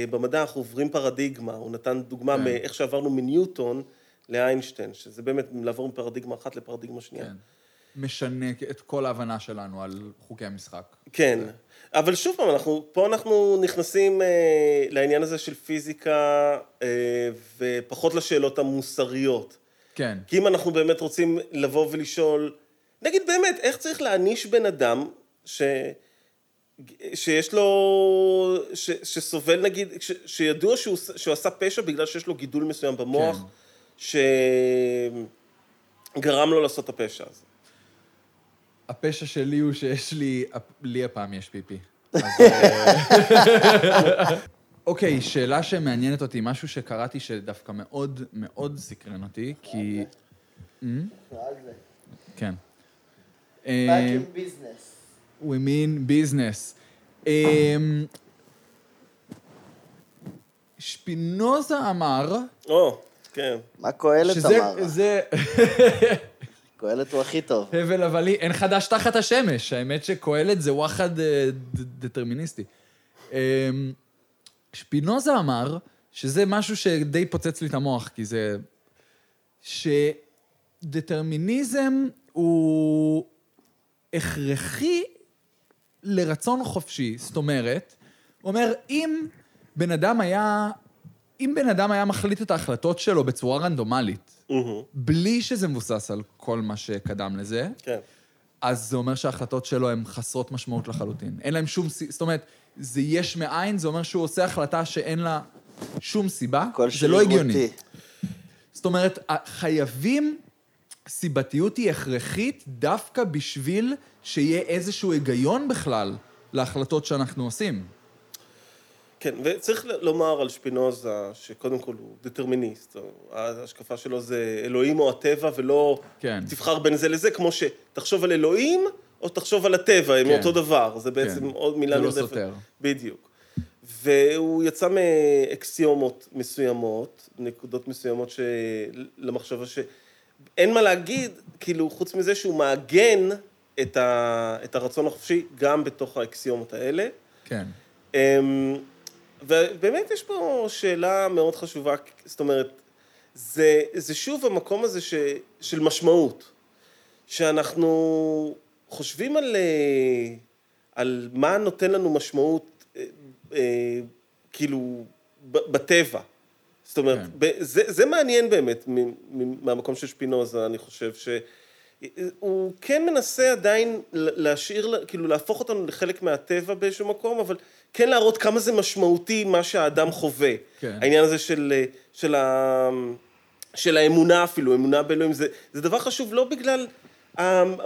במדע אנחנו עוברים פרדיגמה. הוא נתן דוגמה כן. מאיך שעברנו מניוטון לאיינשטיין, שזה באמת לעבור מפרדיגמה אחת לפרדיגמה שנייה. משנה את כל ההבנה שלנו על חוקי המשחק. כן, אבל שוב פעם, אנחנו, פה אנחנו נכנסים אה, לעניין הזה של פיזיקה אה, ופחות לשאלות המוסריות. כן. כי אם אנחנו באמת רוצים לבוא ולשאול, נגיד באמת, איך צריך להעניש בן אדם ש... שיש לו, ש, שסובל נגיד, ש, שידוע שהוא, שהוא עשה פשע בגלל שיש לו גידול מסוים במוח, כן. שגרם לו לעשות את הפשע הזה. הפשע שלי הוא שיש לי, לי הפעם יש פיפי. אה, אוקיי, שאלה שמעניינת אותי, משהו שקראתי שדווקא מאוד מאוד סקרן אותי, כי... כן. אה, ביזנס. We mean business. אמ, שפינוזה אמר, או, כן. מה קהלת שזה, אמר? זה, (laughs) קהלת הוא הכי טוב. הבל הבלי, אין חדש תחת השמש. האמת שקהלת זה וואחד אה, דטרמיניסטי. אמ, שפינוזה אמר, שזה משהו שדי פוצץ לי את המוח, כי זה... שדטרמיניזם הוא הכרחי לרצון חופשי. זאת אומרת, הוא אומר, אם בן אדם היה... אם בן אדם היה מחליט את ההחלטות שלו בצורה רנדומלית, מהמם, בלי שזה מבוסס על כל מה שקדם לזה, כן. אז זה אומר שההחלטות שלו הן חסרות משמעות לחלוטין. אין להם שום סיבה, זאת אומרת, זה יש מאין, זה אומר שהוא עושה החלטה שאין לה שום סיבה, זה לא הגיוני. זאת אומרת, חייבים, סיבתיות היא הכרחית דווקא בשביל שיהיה איזשהו היגיון בכלל להחלטות שאנחנו עושים. כן, וצריך לומר על שפינוזה, שקודם כל הוא דטרמיניסט. ההשקפה שלו זה אלוהים או הטבע, ולא כן. תבחר בין זה לזה, כמו שתחשוב על אלוהים, או תחשוב על הטבע, הם כן. אותו דבר. זה בעצם כן. עוד מילה זה לא. סותר. בדיוק. והוא יצא מאקסיומות מסוימות, נקודות מסוימות של... למחשבה שאין מה להגיד, כאילו, חוץ מזה שהוא מעגן את, ה... את הרצון החופשי גם בתוך האקסיומות האלה. כן. אמ, ובאמת יש פה שאלה מאוד חשובה, זאת אומרת, זה, זה שוב המקום הזה ש, של משמעות, שאנחנו חושבים על, אה, על מה נותן לנו משמעות, אה, אה, כאילו, בטבע. זאת אומרת, כן. ב- זה, זה מעניין באמת מ- מ- מהמקום של שפינוזה, אני חושב, הוא כן מנסה עדיין להשאיר, כאילו להפוך אותנו לחלק מהטבע באיזשהו מקום, אבל כן להראות כמה זה משמעותי מה שהאדם חווה. כן. העניין הזה של, של, ה, של האמונה אפילו, אמונה באלוהים, זה, זה דבר חשוב לא בגלל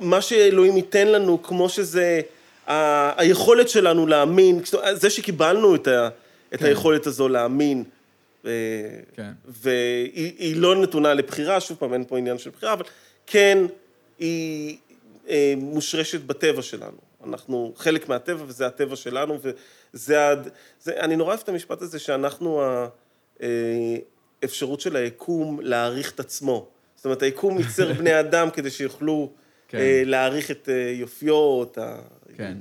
מה שאלוהים ייתן לנו, כמו שזה ה, היכולת שלנו להאמין, זה שקיבלנו את, ה, את כן. היכולת הזו להאמין. כן. והיא לא נתונה לבחירה, שוב פעם, אין פה עניין של בחירה, אבל כן, היא אה, מושרשת בטבע שלנו. אנחנו חלק מהטבע וזה הטבע שלנו עד, זה, אני נורא אוהב את המשפט הזה שאנחנו האפשרות אה, של היקום להעריך את עצמו. זאת אומרת, היקום ייצר בני (laughs) אדם כדי שיוכלו כן. אה, להעריך את יופיו, את, ה, כן.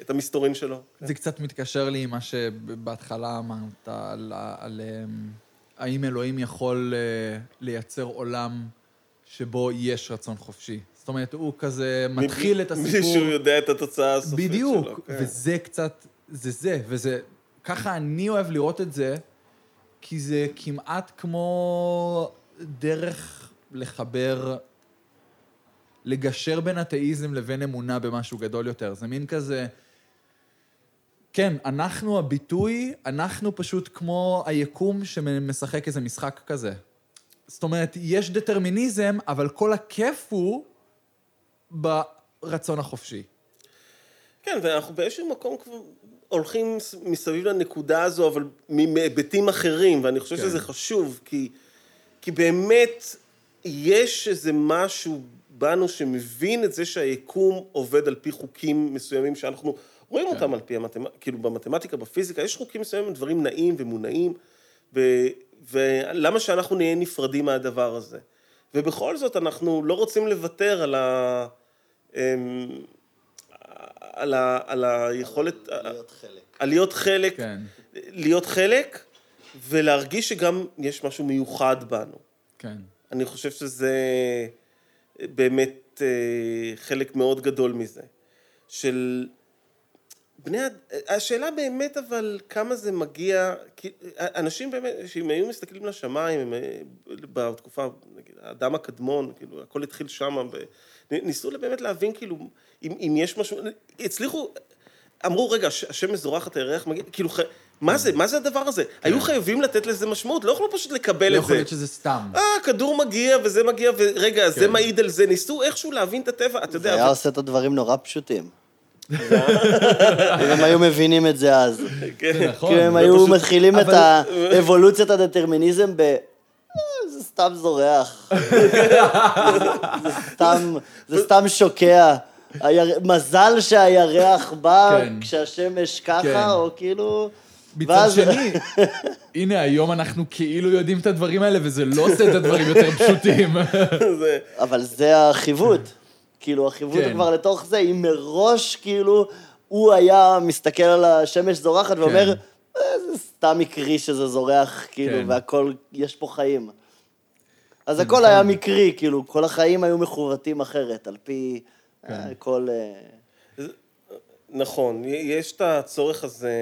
את המסתורין שלו. זה קצת מתקשר לי עם מה שבהתחלה אמרת על, על האם אלוהים יכול לייצר עולם שבו יש רצון חופשי. זאת אומרת, הוא כזה מתחיל את הסיפור... מישהו יודע את התוצאה הסופית שלו. בדיוק, כן. וזה קצת, זה זה, וזה, ככה אני אוהב לראות את זה, כי זה כמעט כמו דרך לחבר, לגשר בין אתאיזם לבין אמונה במשהו גדול יותר. זה מין כזה... כן, אנחנו הביטוי, אנחנו פשוט כמו היקום שמשחק איזה משחק כזה. זאת אומרת, יש דטרמיניזם, אבל כל הכיף הוא ברצון החופשי. כן, ואנחנו באיזשהו מקום כבר הולכים מסביב לנקודה הזו, אבל מהיבטים אחרים, ואני חושב כן. שזה חשוב, כי, כי באמת יש איזה משהו בנו שמבין את זה שהיקום עובד על פי חוקים מסוימים שאנחנו רואים כן. אותם על פי המתמטיקה, כאילו במתמטיקה, בפיזיקה, יש חוקים מסוימים, דברים נעים ומונעים, ו... ולמה שאנחנו נהיה נפרדים מהדבר הזה? ובכל זאת אנחנו לא רוצים לוותר על, ה... על, ה... על היכולת... להיות חלק. על להיות חלק, כן. להיות חלק, ולהרגיש שגם יש משהו מיוחד בנו. כן. אני חושב שזה באמת אה, חלק מאוד גדול מזה. של בני, השאלה באמת אבל כמה זה מגיע, כי אנשים באמת, שאם היו מסתכלים לשמיים, הם, בתקופה, נגיד, האדם הקדמון, כאילו, הכל התחיל שם, ניסו באמת להבין כאילו, אם, אם יש משהו, הצליחו, אמרו, רגע, השמש זורחת, הירח מגיע, כאילו, מה זה, מה זה הדבר הזה? כן. היו חייבים לתת לזה משמעות, לא יכולו פשוט לקבל לא את זה. לא יכול להיות שזה סתם. אה, כדור מגיע וזה מגיע, ורגע, זה כן. מעיד על זה, ניסו איכשהו להבין את הטבע, אתה יודע. זה היה עושה את הדברים נורא פשוטים. (laughs) אם הם היו מבינים את זה אז. כן, נכון. כי הם היו מתחילים את האבולוציית הדטרמיניזם ב... אה, זה סתם זורח. זה סתם שוקע. מזל שהירח בא כן. כשהשמש ככה, כן. או כאילו... מצד שני, הנה, היום אנחנו כאילו יודעים את הדברים האלה, וזה לא עושה את הדברים יותר פשוטים. אבל זה החיווט. כאילו, החיווט כן. כבר לתוך זה, אם מראש, כאילו, הוא היה מסתכל על השמש זורחת ואומר. אה, זה סתם מקרי שזה זורח, כאילו. והכל, יש פה חיים. אז הכל נכון. היה מקרי, כאילו, כל החיים היו מכוותים אחרת, על פי כן. אה, כל... אה, נכון, יש את הצורך הזה,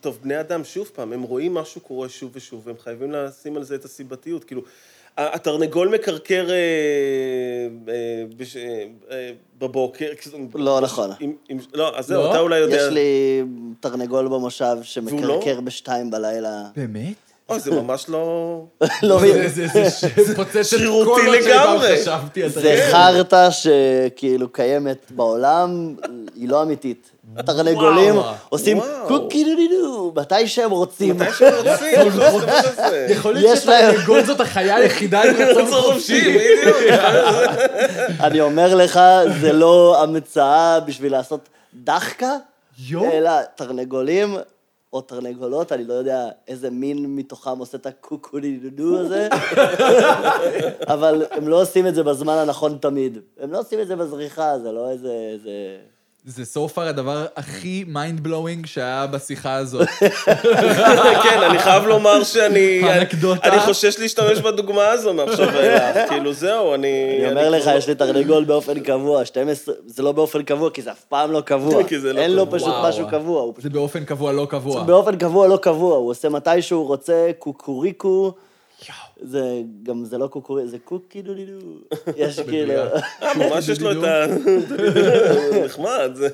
טוב, בני אדם, שוב פעם, הם רואים משהו קורה שוב ושוב, והם חייבים לשים על זה את הסיבתיות, כאילו, התרנגול מקרקר אה, אה, אה, בבוקר. לא נכון. לא, אז זהו, לא? אתה אולי יודע. יש לי תרנגול במושב שמקרקר לא? בשתיים בלילה. באמת? אוי, זה ממש לא... (laughs) לא זה פוצץ את כל מה שפעם חשבתי. זה חרטא שכאילו קיימת בעולם, היא לא אמיתית. התרנגולים עושים קוקי דו דו מתי שהם רוצים. מתי שהם רוצים. (laughs) יכול להיות שתרנגול זאת החיה היחידה עם (laughs) רצון חופשי. אני אומר לך, זה לא המצאה בשביל לעשות דחקה, אלא תרנגולים או תרנגולות, אני לא יודע איזה מין מתוכם עושה את הקוקולידודו (laughs) הזה, אבל הם לא עושים את זה בזמן הנכון תמיד. הם לא עושים את זה בזריחה, זה לא איזה... איזה... זה סופר הדבר הכי mind blowing שהיה בשיחה הזאת. (laughs) כן, אני חייב לומר שאני... האנקדוטה. אני חושש להשתמש בדוגמה הזו מעכשיו ואילך. כאילו, זהו, אני... אני אומר לך, יש לי תרנגול באופן קבוע, 12... זה לא באופן קבוע, כי זה אף פעם לא קבוע. (laughs) לא אין לו פשוט משהו קבוע. זה באופן קבוע לא קבוע. באופן קבוע לא קבוע. הוא עושה מתי שהוא רוצה קוקוריקו. זה גם, זה לא קוקורי, זה cock-a-doodle-doo. (laughs) יש כאילו, אה, ממש יש לו את ה... (laughs) נחמד, זה...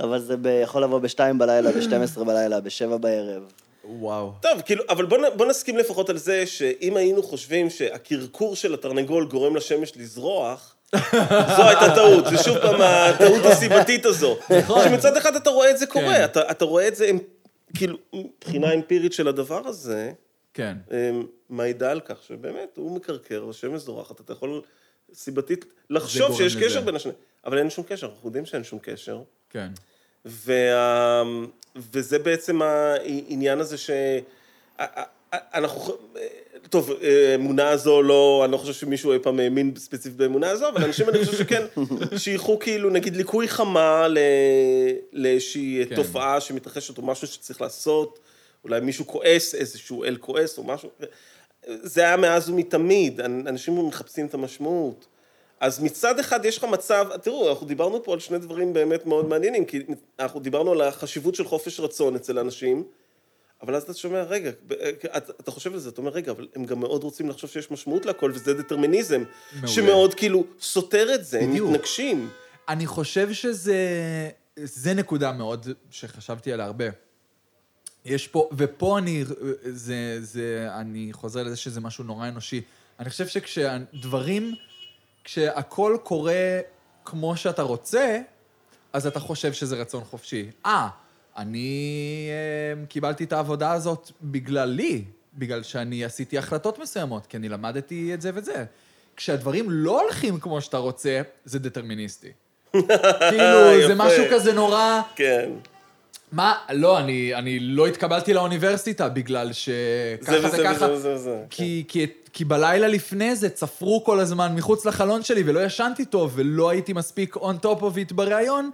אבל זה ב- יכול לבוא בשתיים בלילה, ב-12 בלילה, בשבע בערב. וואו. טוב, כאילו, אבל בוא נסכים לפחות על זה שאם היינו חושבים שהקרקור של התרנגול גורם לשמש לזרוח, (laughs) זו הייתה טעות, זה שוב פעם הטעות הסיבתית הזו. נכון. שמצד אחד אתה רואה את זה קורה, כן. אתה, אתה רואה את זה, כאילו, מבחינה אמפירית של הדבר הזה, כן. אמ, מעידה על כך שבאמת הוא מקרקר, השמש זורחת, אתה יכול סיבתית לחשוב שיש לזה. קשר בין השני, אבל אין שום קשר, אנחנו יודעים שאין שום קשר. כן. וה... וזה בעצם העניין הזה ש... אנחנו... טוב, אמונה הזו לא... אני לא חושב שמישהו אי פעם האמין ספציפית באמונה הזו, אבל אנשים, אני חושב שכן, (laughs) שייכו כאילו, נגיד, ליקוי חמה. לאיזושהי כן. תופעה שמתרחשת או משהו שצריך לעשות, אולי מישהו כועס, איזשהו אל כועס או משהו. זה היה מאז ומתמיד, אנשים מחפשים את המשמעות. אז מצד אחד יש לך מצב, תראו, אנחנו דיברנו פה על שני דברים באמת מאוד מעניינים, כי אנחנו דיברנו על החשיבות של חופש רצון אצל אנשים, אבל אז אתה שומע, רגע, אתה, אתה חושב על זה, אתה אומר, רגע, אבל הם גם מאוד רוצים לחשוב שיש משמעות להכל, וזה דטרמיניזם, מעולה. שמאוד כאילו סותר את זה, הם. מתנגשים. אני חושב שזה... זה נקודה מאוד שחשבתי עליה הרבה. יש פה, ופה אני, זה, זה, אני חוזר לזה שזה משהו נורא אנושי. אני חושב שכשדברים, כשהכול קורה כמו שאתה רוצה, אז אתה חושב שזה רצון חופשי. אה, אני אה, קיבלתי את העבודה הזאת בגללי, בגלל שאני עשיתי החלטות מסוימות, כי אני למדתי את זה וזה. כשהדברים לא הולכים כמו שאתה רוצה, זה דטרמיניסטי. (laughs) כאילו, זה. משהו כזה נורא... כן. מה? לא, אני, אני לא התקבלתי לאוניברסיטה בגלל שככה זה זה, וזה ככה. וזה וזה וזה. כי, כי, כי בלילה לפני זה צפרו כל הזמן מחוץ לחלון שלי ולא ישנתי טוב ולא הייתי מספיק on top of it בריאיון.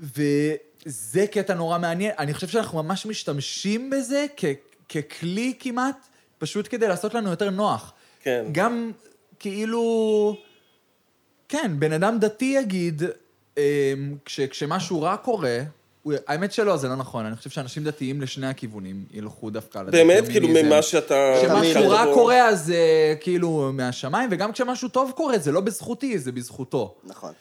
וזה קטע נורא מעניין. אני חושב שאנחנו ממש משתמשים בזה כ, ככלי כמעט, פשוט כדי לעשות לנו יותר נוח. כן. גם כאילו... כן, בן אדם דתי יגיד, אמ, כש, כשמשהו רע קורה, הוא, האמת שלא, זה לא נכון. אני חושב שאנשים דתיים לשני הכיוונים ילכו דווקא באמת, כאילו. ממה שאתה... כשמשהו רע בו- קורה, אז זה כאילו מהשמיים, וגם כשמשהו טוב קורה, זה לא בזכותי, זה בזכותו. נכון.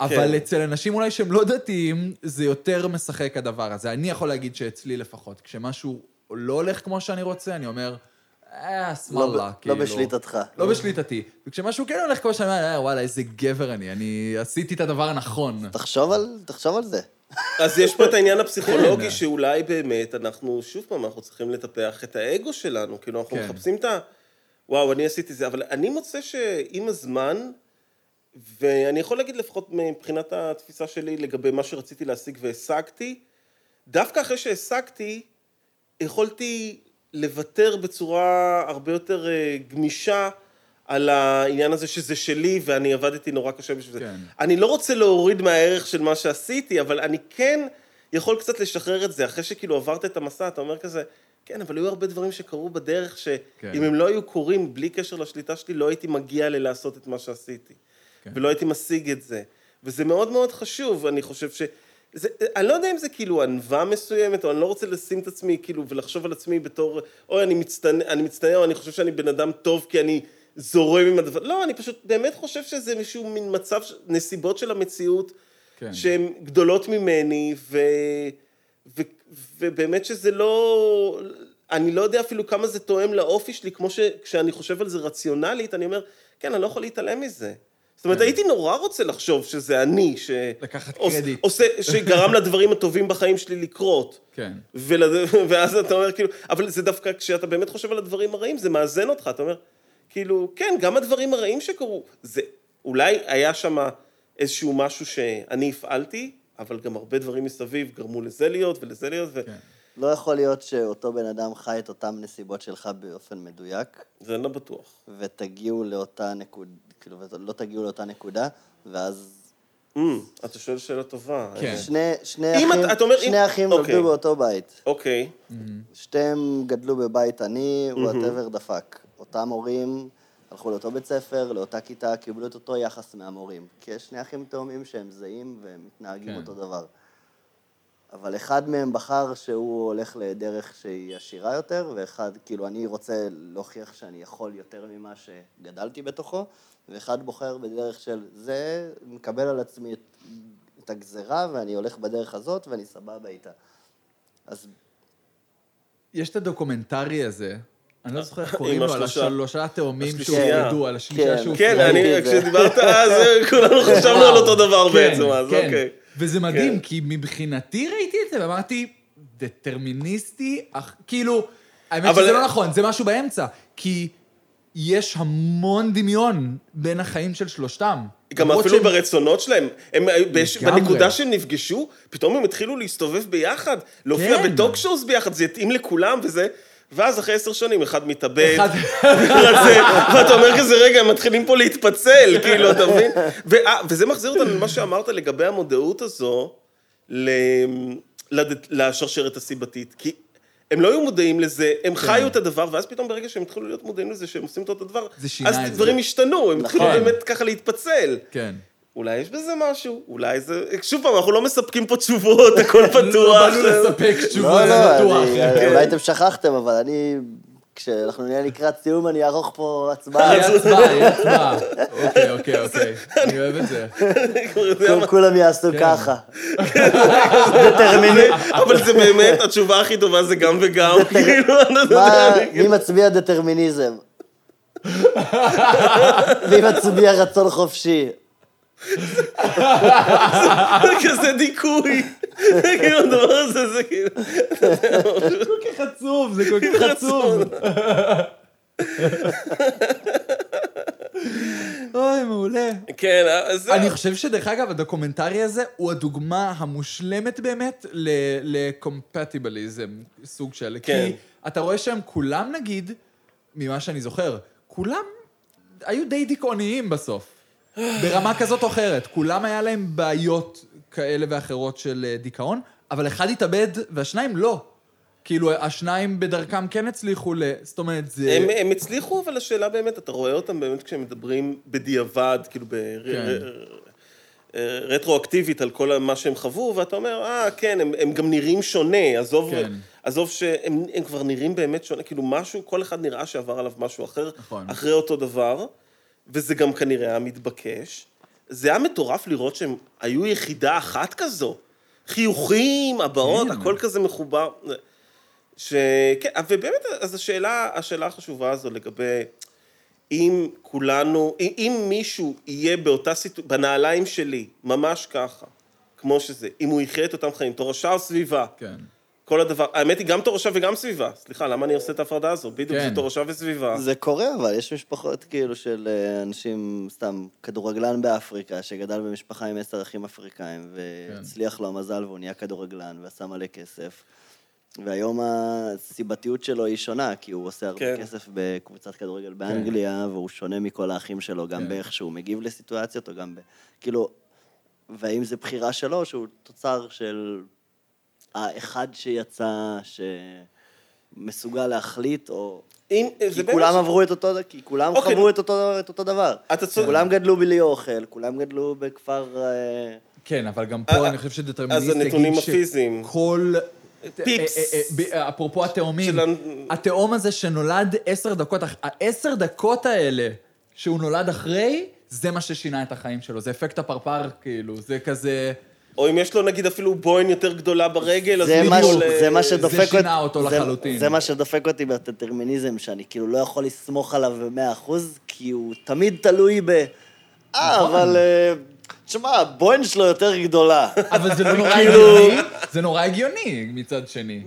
אבל אצל אנשים אולי שהם לא דתיים, זה יותר משחק הדבר הזה. אני יכול להגיד שאצלי לפחות, כשמשהו לא הולך כמו שאני רוצה, אני אומר, אה, לא שמאללה, ב- כאילו. לא בשליטתך. לא בשליטתי. וכשמשהו כן הולך כמו שאני אומר, אה, וואלה, איזה גבר אני, אני עשיתי את הדבר הנכון. תחשוב על, תחשוב על זה. אז יש פה את העניין הפסיכולוגי, כן. שאולי באמת אנחנו, שוב פעם, אנחנו צריכים לטפח את האגו שלנו, כאילו, אנחנו כן. מחפשים את ה... וואו, אני עשיתי זה, אבל אני מוצא שעם הזמן, ואני יכול להגיד לפחות מבחינת התפיסה שלי לגבי מה שרציתי להשיג והשגתי, דווקא אחרי שהשגתי, יכולתי לוותר בצורה הרבה יותר אה, גמישה על העניין הזה שזה שלי, ואני עבדתי נורא קשה בשביל זה. כן. אני לא רוצה להוריד מהערך של מה שעשיתי, אבל אני כן יכול קצת לשחרר את זה. אחרי שכאילו עברת את המסע, אתה אומר כזה, כן, אבל היו הרבה דברים שקרו בדרך, שאם כן. הם לא היו קורים בלי קשר לשליטה שלי, לא הייתי מגיע ללעשות את מה שעשיתי. כן. ולא הייתי משיג את זה. וזה מאוד מאוד חשוב, אני חושב ש... זה, אני לא יודע אם זה כאילו ענווה מסוימת, או אני לא רוצה לשים את עצמי כאילו ולחשוב על עצמי בתור, אוי, אני מצטנע, אני מצטנע, או אני חושב שאני בן אדם טוב כי אני זורם עם הדבר, לא, אני פשוט באמת חושב שזה איזשהו מין מצב, נסיבות של המציאות, כן. שהן גדולות ממני, ו, ו, ובאמת שזה לא, אני לא יודע אפילו כמה זה תואם לאופי שלי, כמו שכשאני חושב על זה רציונלית, אני אומר, כן, אני לא יכול להתעלם מזה. זאת אומרת, הייתי נורא רוצה לחשוב שזה אני, ש... לקחת עוש- קרדיט. עושה, שגרם לדברים הטובים בחיים שלי לקרות. כן. ול... (laughs) ואז אתה אומר, כאילו, אבל זה דווקא, כשאתה באמת חושב על הדברים הרעים, זה מאזן אותך, אתה אומר, כאילו, כן, גם הדברים הרעים שקרו, זה, אולי היה שם איזשהו משהו שאני הפעלתי, אבל גם הרבה דברים מסביב גרמו לזה להיות ולזה להיות, כן. לא יכול להיות שאותו בן אדם חי את אותן נסיבות שלך באופן מדויק, אני לא בטוח. ותגיעו לאותה נקודה, כאילו, ולא תגיעו לאותה נקודה, ואז... Mm, אתה שואל שאלה טובה. כן. שני, שני אחים, אתה- אתה אומר, שני אם- אחים אוקיי. נולדו באותו בית. אוקיי, שתיהם גדלו בבית עני, וואטאבר דפק. אותם הורים הלכו לאותו בית ספר, לאותה כיתה, קיבלו את אותו יחס מהמורים. כי יש שני אחים תאומים שהם זהים והם מתנהגים כן. אותו דבר. אבל אחד מהם בחר שהוא הולך לדרך שהיא עשירה יותר, ואחד, כאילו, אני רוצה להוכיח שאני יכול יותר ממה שגדלתי בתוכו, ואחד בוחר בדרך של זה, מקבל על עצמי את, את הגזרה, ואני הולך בדרך הזאת, ואני סבבה איתה. אז יש את הדוקומנטרי הזה, אני לא זוכר איך קוראים לו, על השלושה. התאומים. שהופרדו, על השלישה כן. שהופרדו. כן, אני. כשדיברת אז, (laughs) כולנו חשבנו על אותו דבר כן, בעצם, אז כן. אוקיי. וזה מדהים. כי מבחינתי ראיתי את זה ואמרתי, דטרמיניסטי, אך כאילו, האמת שזה לא נכון, זה משהו באמצע, כי יש המון דמיון בין החיים של שלושתם. גם אפילו שהם- ברצונות שלהם. הם, בש. בנקודה שהם נפגשו, פתאום הם התחילו להסתובב ביחד, להופיע כן. בטוק שואוז ביחד, זה יתאים לכולם וזה... ואז אחרי עשר שנים אחד מתאבד, אחד- (laughs) רזה, ואתה אומר כזה, רגע, הם מתחילים פה להתפצל, כאילו, אתה מבין? אה, וזה מחזיר אותנו למה שאמרת לגבי המודעות הזו, לשרשרת הסיבתית. כי הם לא היו מודעים לזה, הם חיו את הדבר, ואז פתאום ברגע שהם התחילו להיות מודעים לזה שהם עושים את אותו דבר, אז. דברים השתנו, הם התחילו נכון. באמת ככה להתפצל. כן. אולי יש בזה משהו, אולי זה... שוב פעם, אנחנו לא מספקים פה תשובות, (laughs) הכל לא פתוח. באנו לספק תשובות, לא, זה לא, בטוח. אני- כן. אולי אתם שכחתם, אבל אני, כשאנחנו נהיה לקראת סיום, אני אערוך פה הצבעה. יהיה (laughs) הצבעה, יהיה הצבעה. אוקיי, אוקיי, (laughs) אוקיי. אני אוהב את זה. כולם יעשו כן. ככה. אבל זה באמת, התשובה הכי טובה זה גם וגם, כאילו, לא מי מצביע דטרמיניזם? מי מצביע רצון חופשי? זה כזה דיכוי. כאילו, הדבר הזה זה כאילו... כל כך עצוב, זה כל כך עצוב. אוי, מעולה. כן, אז. אני חושב שדרך אגב, הדוקומנטרי הזה הוא הדוגמה המושלמת באמת לקומפטיבליזם, סוג של... כן. כי אתה רואה שהם כולם, נגיד, ממה שאני זוכר, כולם היו די דיכאוניים בסוף. ברמה כזאת או אחרת. כולם היה להם בעיות כאלה ואחרות של אה, דיכאון, אבל אחד התאבד והשניים לא. כאילו, השניים בדרכם כן הצליחו ל... זאת אומרת, זה... הם, הם הצליחו, אבל השאלה באמת, אתה רואה אותם באמת כשהם מדברים בדיעבד, כאילו כן. ברטרואקטיבית על כל מה שהם חוו, ואתה אומר, אה, כן, הם, הם גם נראים שונה, עזוב, כן. עזוב שהם הם כבר נראים באמת שונה, כאילו משהו, כל אחד נראה שעבר עליו משהו אחר, נכון. אחרי אותו דבר, וזה גם כנראה היה מתבקש. זה היה מטורף לראות שהם היו יחידה אחת כזו. חיוכים, הבעות. הכל כזה מחובר. שכן, ובאמת, אז השאלה, השאלה החשובה הזו לגבי אם כולנו, אם, אם מישהו יהיה באותה סיטואציה, בנעליים שלי, ממש ככה, כמו שזה, אם הוא יחיה את אותם חיים, תורשה או סביבה, כן. כל הדבר, האמת היא גם תורשה וגם סביבה, סליחה, למה אני עושה את ההפרדה הזו? בדיוק, כן. זה תורשה וסביבה. זה קורה, אבל יש משפחות כאילו של אה, אנשים, סתם, כדורגלן באפריקה, שגדל במשפחה עם עשר אחים אפריקאים, והצליח לו המזל והוא נהיה כדורגלן ועשה מלא כסף. והיום הסיבתיות שלו היא שונה, כי הוא עושה הרבה כן. כסף בקבוצת כדורגל באנגליה, והוא שונה מכל האחים שלו, גם כן. באיך שהוא מגיב לסיטואציות, או גם ב... כאילו, והאם זה בחירה שלו, שהוא תוצר של האחד שיצא, שמסוגל להחליט, או... אם, כי כולם ש- עברו את אותו, כי כולם אוקיי. חוו את אותו, את אותו דבר. אתה צודק. כולם גדלו בלי אוכל, כולם גדלו בכפר... אה, כן, אבל גם אה, פה אני חושב שדטרמיניסט אז הנתונים הפיזיים. שכל... פיפס. אה, אה, אה, אה, אפרופו התאומים, התאום הזה שנולד עשר דקות, העשר דקות האלה שהוא נולד אחרי, זה מה ששינה את החיים שלו, זה אפקט הפרפר, כאילו, זה כזה... או אם יש לו נגיד אפילו בוין יותר גדולה ברגל, אז זה ל- זה מה שדופק זה אותי... שינה אותו זה- לחלוטין. זה מה שדופק אותי בדטרמיניזם, שאני כאילו לא יכול לסמוך עליו במאה אחוז, כי הוא תמיד תלוי ב... אה, נכון. אבל... אה, תשמע, הבוין שלו יותר גדולה. אבל זה לא נורא כאילו- הגיוני, זה נורא הגיוני מצד שני.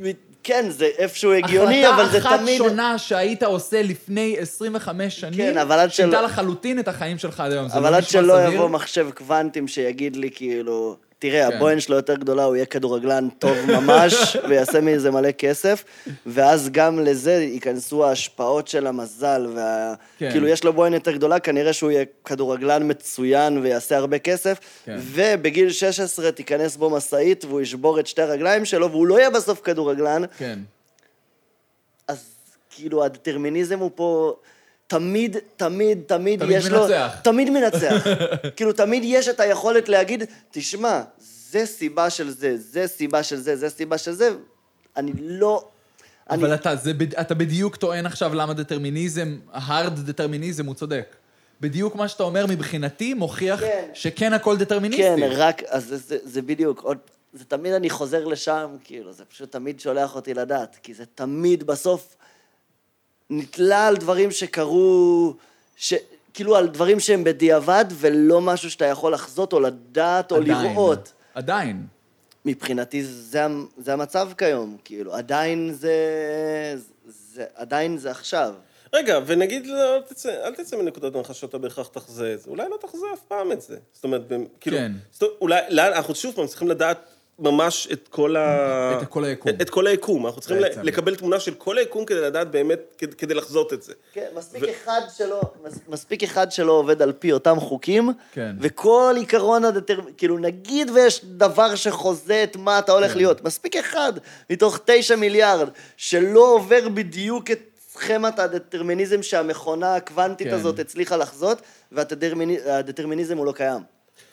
כן, זה איפשהו הגיוני, אבל זה החלטה תמיד... אחת שונה שהיית עושה לפני 25 שנים, כן, אבל עד שינתה שלא- לחלוטין את החיים שלך עד היום. זה אבל לא עד שלא? יבוא מחשב קוונטים שיגיד לי כאילו, תראה, כן. הבוין שלו יותר גדולה, הוא יהיה כדורגלן טוב ממש, (laughs) ויעשה מזה מלא כסף, ואז גם לזה ייכנסו ההשפעות של המזל, וה... כן. כאילו, יש לו בוין יותר גדולה, כנראה שהוא יהיה כדורגלן מצוין ויעשה הרבה כסף, כן. ובגיל 16 תיכנס בו משאית והוא ישבור את שתי הרגליים שלו, והוא לא יהיה בסוף כדורגלן, כן. אז כאילו הדטרמיניזם הוא פה... תמיד, תמיד, תמיד תמיד יש לו... מנצח. תמיד מנצח. (laughs) כאילו, תמיד יש את היכולת להגיד, תשמע, זה סיבה של זה, זה סיבה של זה, זה סיבה של זה, אני לא... אני, אבל אתה, זה, אתה בדיוק טוען עכשיו למה דטרמיניזם, hard דטרמיניזם הוא צודק. בדיוק מה שאתה אומר מבחינתי מוכיח כן. שכן הכל דטרמיניסטי. כן, רק, אז זה, זה, זה בדיוק, עוד, זה תמיד אני חוזר לשם, כאילו, זה פשוט תמיד שולח אותי לדעת, כי זה תמיד בסוף נתלה על דברים שקרו, ש, כאילו על דברים שהם בדיעבד, ולא משהו שאתה יכול לחזות או לדעת או עדיין. לראות. עדיין. מבחינתי זה, זה המצב כיום, כאילו, עדיין זה, זה, עדיין זה עכשיו. רגע, ונגיד, לא, אל תצא, אל תצא מנקודת הנחה שאתה בהכרח תחזה את זה. אולי לא תחזה אף פעם את זה. זאת אומרת, כאילו... כן. זאת אולי, לאן, אנחנו שוב פעם צריכים לדעת ממש את כל ה... את כל היקום. את, את כל היקום. אנחנו צריכים. לקבל תמונה של כל היקום כדי לדעת באמת, כדי, כדי לחזות את זה. כן, מספיק אחד שלא, מס- מספיק אחד שלא עובד על פי אותם חוקים, כן. וכל עיקרון הדטר... כאילו, נגיד ויש דבר שחוזה את מה אתה הולך כן. להיות, מספיק אחד מתוך תשע מיליארד שלא עובר בדיוק את סכמת הדטרמיניזם שהמכונה הקוונטית כן. הזאת הצליחה לחזות, והדטרמיניזם הוא לא קיים.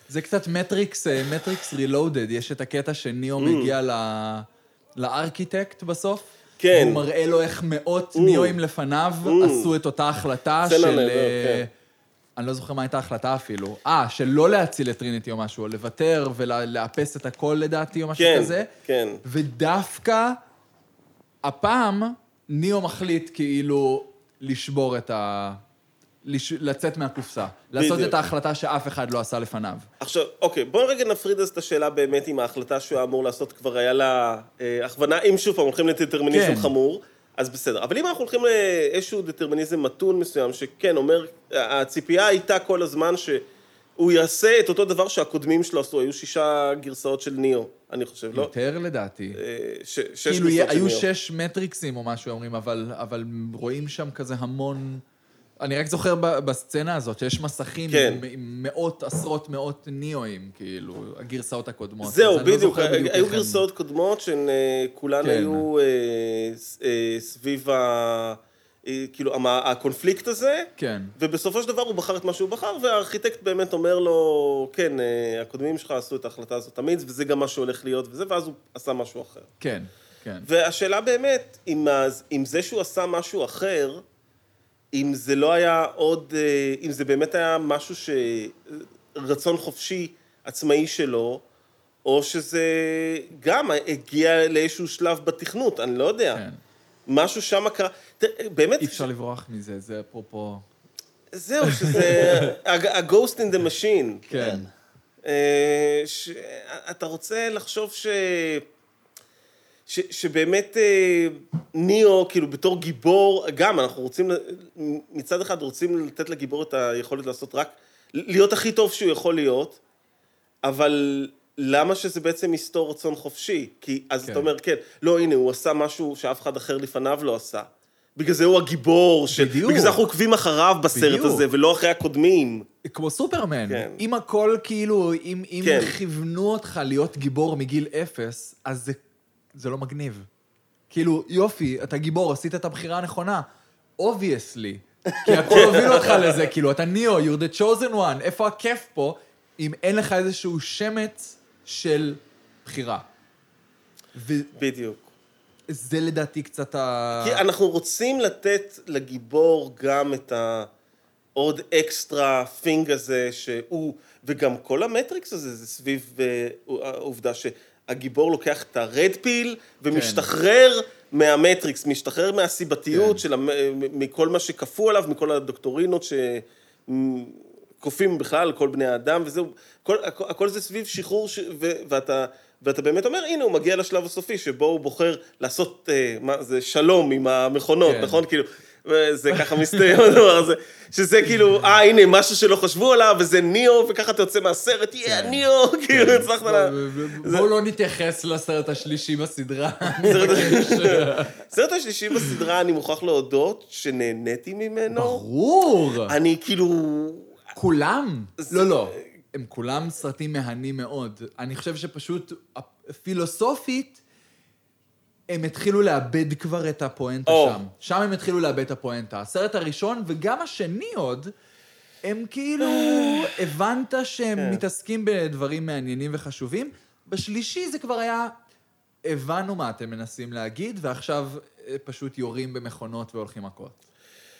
זה קצת מטריקס, אה, Matrix Reloaded, יש את הקטע שניאו Mm. מגיע ל... לארכיטקט בסוף. כן. הוא מראה לו איך מאות ניאוים לפניו עשו את אותה החלטה של... אה, כן. אני לא זוכר מה הייתה ההחלטה אפילו. אה, של לא להציל את טריניטי או משהו, או לוותר ולאפס את הכל לדעתי או משהו כן, כזה. כן. ודווקא הפעם ניאו מחליט כאילו לשבור את ה... לש... לצאת מהקופסה. לעשות בדיוק. את ההחלטה שאף אחד לא עשה לפניו. עכשיו, אוקיי, בואו רגע נפריד אז את השאלה באמת אם ההחלטה שהוא היה אמור לעשות כבר היה לה אה, הכוונה, אם שוב פעם הולכים לדטרמיניזם כן. חמור, אז בסדר. אבל אם אנחנו הולכים לאיזשהו דטרמיניזם מתון מסוים, שכן, אומר, הציפייה הייתה כל הזמן שהוא יעשה את אותו דבר שהקודמים שלו עשו, היו שישה גרסאות של ניאו, אני חושב, לא? יותר לדעתי. אה, ש- שש כאילו, גרסאות של היו ניאו. שש מטריקסים או משהו, אומרים, אבל, אבל רואים שם כזה המון... אני רק זוכר בסצנה הזאת שיש מסכים כן. עם, מאות, עשרות מאות ניאוים, כאילו, הגרסאות הקודמות. זהו, אני לא בדיוק, בדיוק היו הם- גרסאות קודמות שהן אה, כולן כן. היו אה, אה, סביב ה... אה, כאילו, הקונפליקט הזה, כן. ובסופו של דבר הוא בחר את מה שהוא בחר, והארכיטקט באמת אומר לו, כן, אה, הקודמים שלך עשו את ההחלטה הזאת תמיד, וזה גם מה שהולך להיות וזה, ואז הוא עשה משהו אחר. כן, כן. והשאלה באמת, אם, אם זה שהוא עשה משהו אחר, אם זה לא היה עוד, אה, אם זה באמת היה משהו ש... רצון חופשי עצמאי שלו, או שזה גם הגיע לאיזשהו שלב בתכנות, אני לא יודע. כן. משהו שם קרה, באמת, אי אפשר לברוח מזה, זה אפרופו... זהו, שזה (laughs) ה-ghost in the machine. כן. אה, ש- אתה רוצה לחשוב ש... ש, שבאמת אה, ניאו, כאילו בתור גיבור, גם אנחנו רוצים, מצד אחד רוצים לתת לגיבור את היכולת לעשות רק, להיות הכי טוב שהוא יכול להיות, אבל למה שזה בעצם יסתור רצון חופשי? כי אז כן. אתה אומר, כן, לא, הנה, הוא עשה משהו שאף אחד אחר לפניו לא עשה. בגלל זה הוא הגיבור, של... בדיוק. בגלל זה אנחנו עוקבים אחריו בסרט בדיוק. הזה, ולא אחרי הקודמים. כמו סופרמן. כן. אם הכל כאילו, אם, אם כן. כיוונו אותך להיות גיבור מגיל אפס, אז זה, זה לא מגניב. כאילו, יופי, אתה גיבור, עשית את הבחירה הנכונה. obviously. כי הכל הוביל אותך לזה, כאילו, אתה ניאו, you're the chosen one, איפה הכיף פה, אם אין לך איזשהו שמץ של בחירה. וזה בדיוק. לדעתי קצת ה... כי אנחנו רוצים לתת לגיבור גם את העוד extra thing הזה, שהוא, וגם כל המטריקס הזה, זה סביב אה, העובדה שהגיבור לוקח את הרד פיל ומשתחרר מהמטריקס, משתחרר מהסיבתיות כן. של, המ- מכל מה שכפו עליו, מכל הדוקטורינות שכופים בכלל כל בני האדם, וזהו, כל, הכל, הכל זה סביב שחרור, ש, ו, ואתה... ואתה באמת אומר, הנה, הוא מגיע לשלב הסופי, שבו הוא בוחר לעשות, אה, מה זה, שלום עם המכונות, כן. נכון? כאילו, זה ככה מסתיים הדבר הזה, שזה כאילו, אה, הנה, משהו שלא חשבו עליו, וזה ניאו, וככה אתה יוצא מהסרט, יא, כן. ניאו, כאילו, הצלחת לה... בואו לא נתייחס לסרט השלישי בסדרה. הסרט השלישי בסדרה, אני מוכרח להודות שנהניתי ממנו. ברור. אני כאילו... כולם. לא, לא. הם כולם סרטים מהנים מאוד. אני חושב שפשוט, פילוסופית, הם התחילו לאבד כבר את הפואנטה או. שם. שם הם התחילו לאבד את הפואנטה. הסרט הראשון, וגם השני עוד, הם כאילו, (sighs) הבנת שהם כן. מתעסקים בדברים מעניינים וחשובים, בשלישי זה כבר היה, הבנו מה אתם מנסים להגיד, ועכשיו אה, פשוט יורים במכונות והולכים מכות.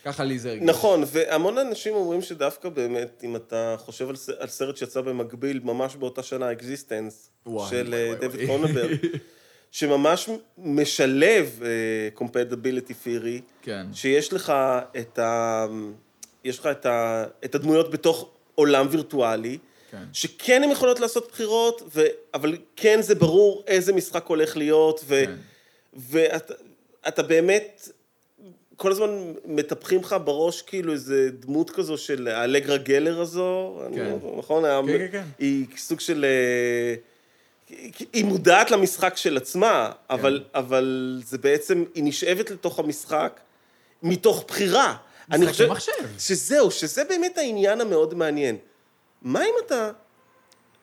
ככה לי זה הרגיש. נכון, והמון אנשים אומרים שדווקא באמת, אם אתה חושב על, סרט שיצא במקביל, ממש באותה שנה, eXistenZ, של אה, דויד. קרוננברג, (laughs) שממש משלב compatibility theory, כן. שיש לך את, ה, יש לך את, ה, את הדמויות בתוך עולם וירטואלי, כן. שכן הן יכולות לעשות בחירות, ו, אבל כן זה ברור איזה משחק הולך להיות, ו, כן. ואתה אתה באמת, כל הזמן מטפחים לך בראש כאילו איזה דמות כזו של האלגרה גלר הזו, אני כן. לא- נכון? היה- כן, כן. היא סוג של... היא מודעת למשחק של עצמה, אבל, אבל זה בעצם, היא נשאבת לתוך המשחק מתוך בחירה. אני משחקי מחשב. שזהו, שזה באמת העניין המאוד מעניין. מה אם אתה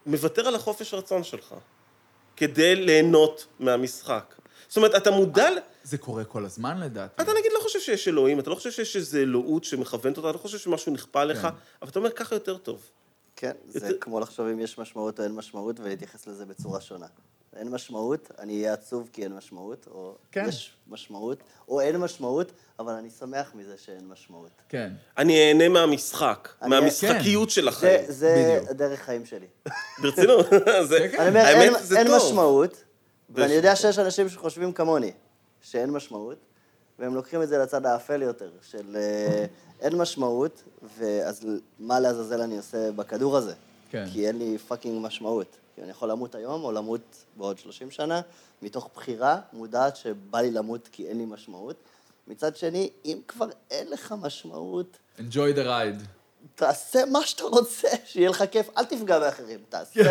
מוותר על החופש רצון שלך כדי ליהנות מהמשחק? זאת אומרת, אתה מודע... זה קורה כל הזמן לדעתי. אתה נגיד לא חושב שיש אלוהים, אתה לא חושב שיש איזו אלוהות שמכוונת אותה, אתה לא חושב שמשהו נכפה עליך, כן. אבל אתה אומר, ככה יותר טוב. כן, זה כמו לחשוב אם יש משמעות או אין משמעות ולהתייחס לזה בצורה שונה. אין משמעות, אני אהיה עצוב כי אין משמעות, או כן. יש משמעות, או אין משמעות, אבל אני שמח מזה שאין משמעות. כן. אני אהנה מהמשחק, אני- מהמשחקיות של החיים. זה, זה. דרך חיים שלי. (laughs) ברצינות, (laughs) זה- כן. אני אומר, אין, זה אין טוב. משמעות, ואני יודע שיש אנשים שחושבים כמוני, שאין משמעות, והם לוקחים את זה לצד האפל יותר, של אה, אין משמעות, ואז מה לעזאזל אני עושה בכדור הזה? כן. כי אין לי fucking משמעות. כי אני יכול למות היום, או למות בעוד 30 שנה, מתוך בחירה מודעת שבא לי למות כי אין לי משמעות. מצד שני, אם כבר אין לך משמעות, enjoy the ride. תעשה מה שאתה רוצה, שיהיה לך כיף, אל תפגע באחרים, תעשה,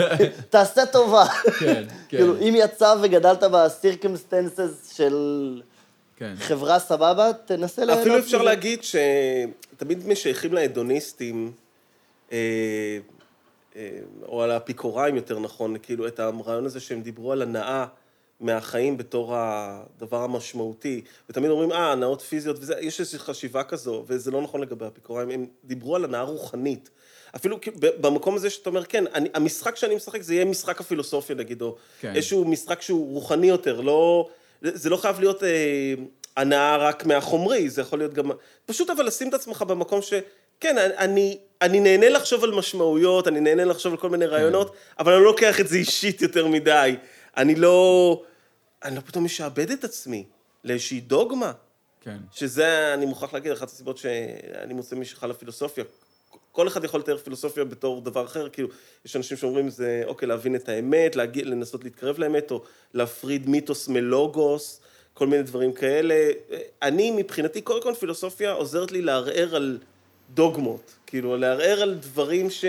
(laughs) תעשה טובה. כן, כן. כאילו, אם יצא וגדלת בסירקמסטנסס של כן. חברה סבבה, תנסה ליהנות אפילו אפשר. להגיד שתמיד משייכים להדוניסטים, אה, אה, או על האפיקוריים יותר נכון, כאילו את הרעיון הזה שהם דיברו על הנאה מהחיים בתור הדבר המשמעותי, ותמיד אומרים, אה, הנאות פיזיות וזה, יש איזושהי חשיבה כזו, וזה לא נכון לגבי האפיקוריים, הם דיברו על הנאה רוחנית. אפילו במקום הזה שאתה אומר, כן, אני, המשחק שאני משחק זה יהיה משחק הפילוסופיה נגיד, או כן. איזשהו משחק שהוא רוחני יותר, לא... זה לא חייב להיות אה, הנאה רק מהחומרי, זה יכול להיות גם... פשוט אבל לשים את עצמך במקום ש... כן, אני, אני נהנה לחשוב על משמעויות, אני נהנה לחשוב על כל מיני רעיונות, אבל אני לא לוקח את זה אישית יותר מדי. אני לא... אני לא פתאום משעבד את עצמי לאיזושהי דוגמה. כן. שזה, אני מוכרח להגיד, אחת הסיבות שאני מוצא משיכה לפילוסופיה. כל אחד יכול לתאר פילוסופיה בתור דבר אחר, כאילו, יש אנשים שאומרים זה, אוקיי, להבין את האמת, להגיע, לנסות להתקרב לאמת, או להפריד מיתוס מלוגוס, כל מיני דברים כאלה. אני, מבחינתי, קודם כל פילוסופיה עוזרת לי לערער על דוגמות, כאילו, לערער על דברים ש...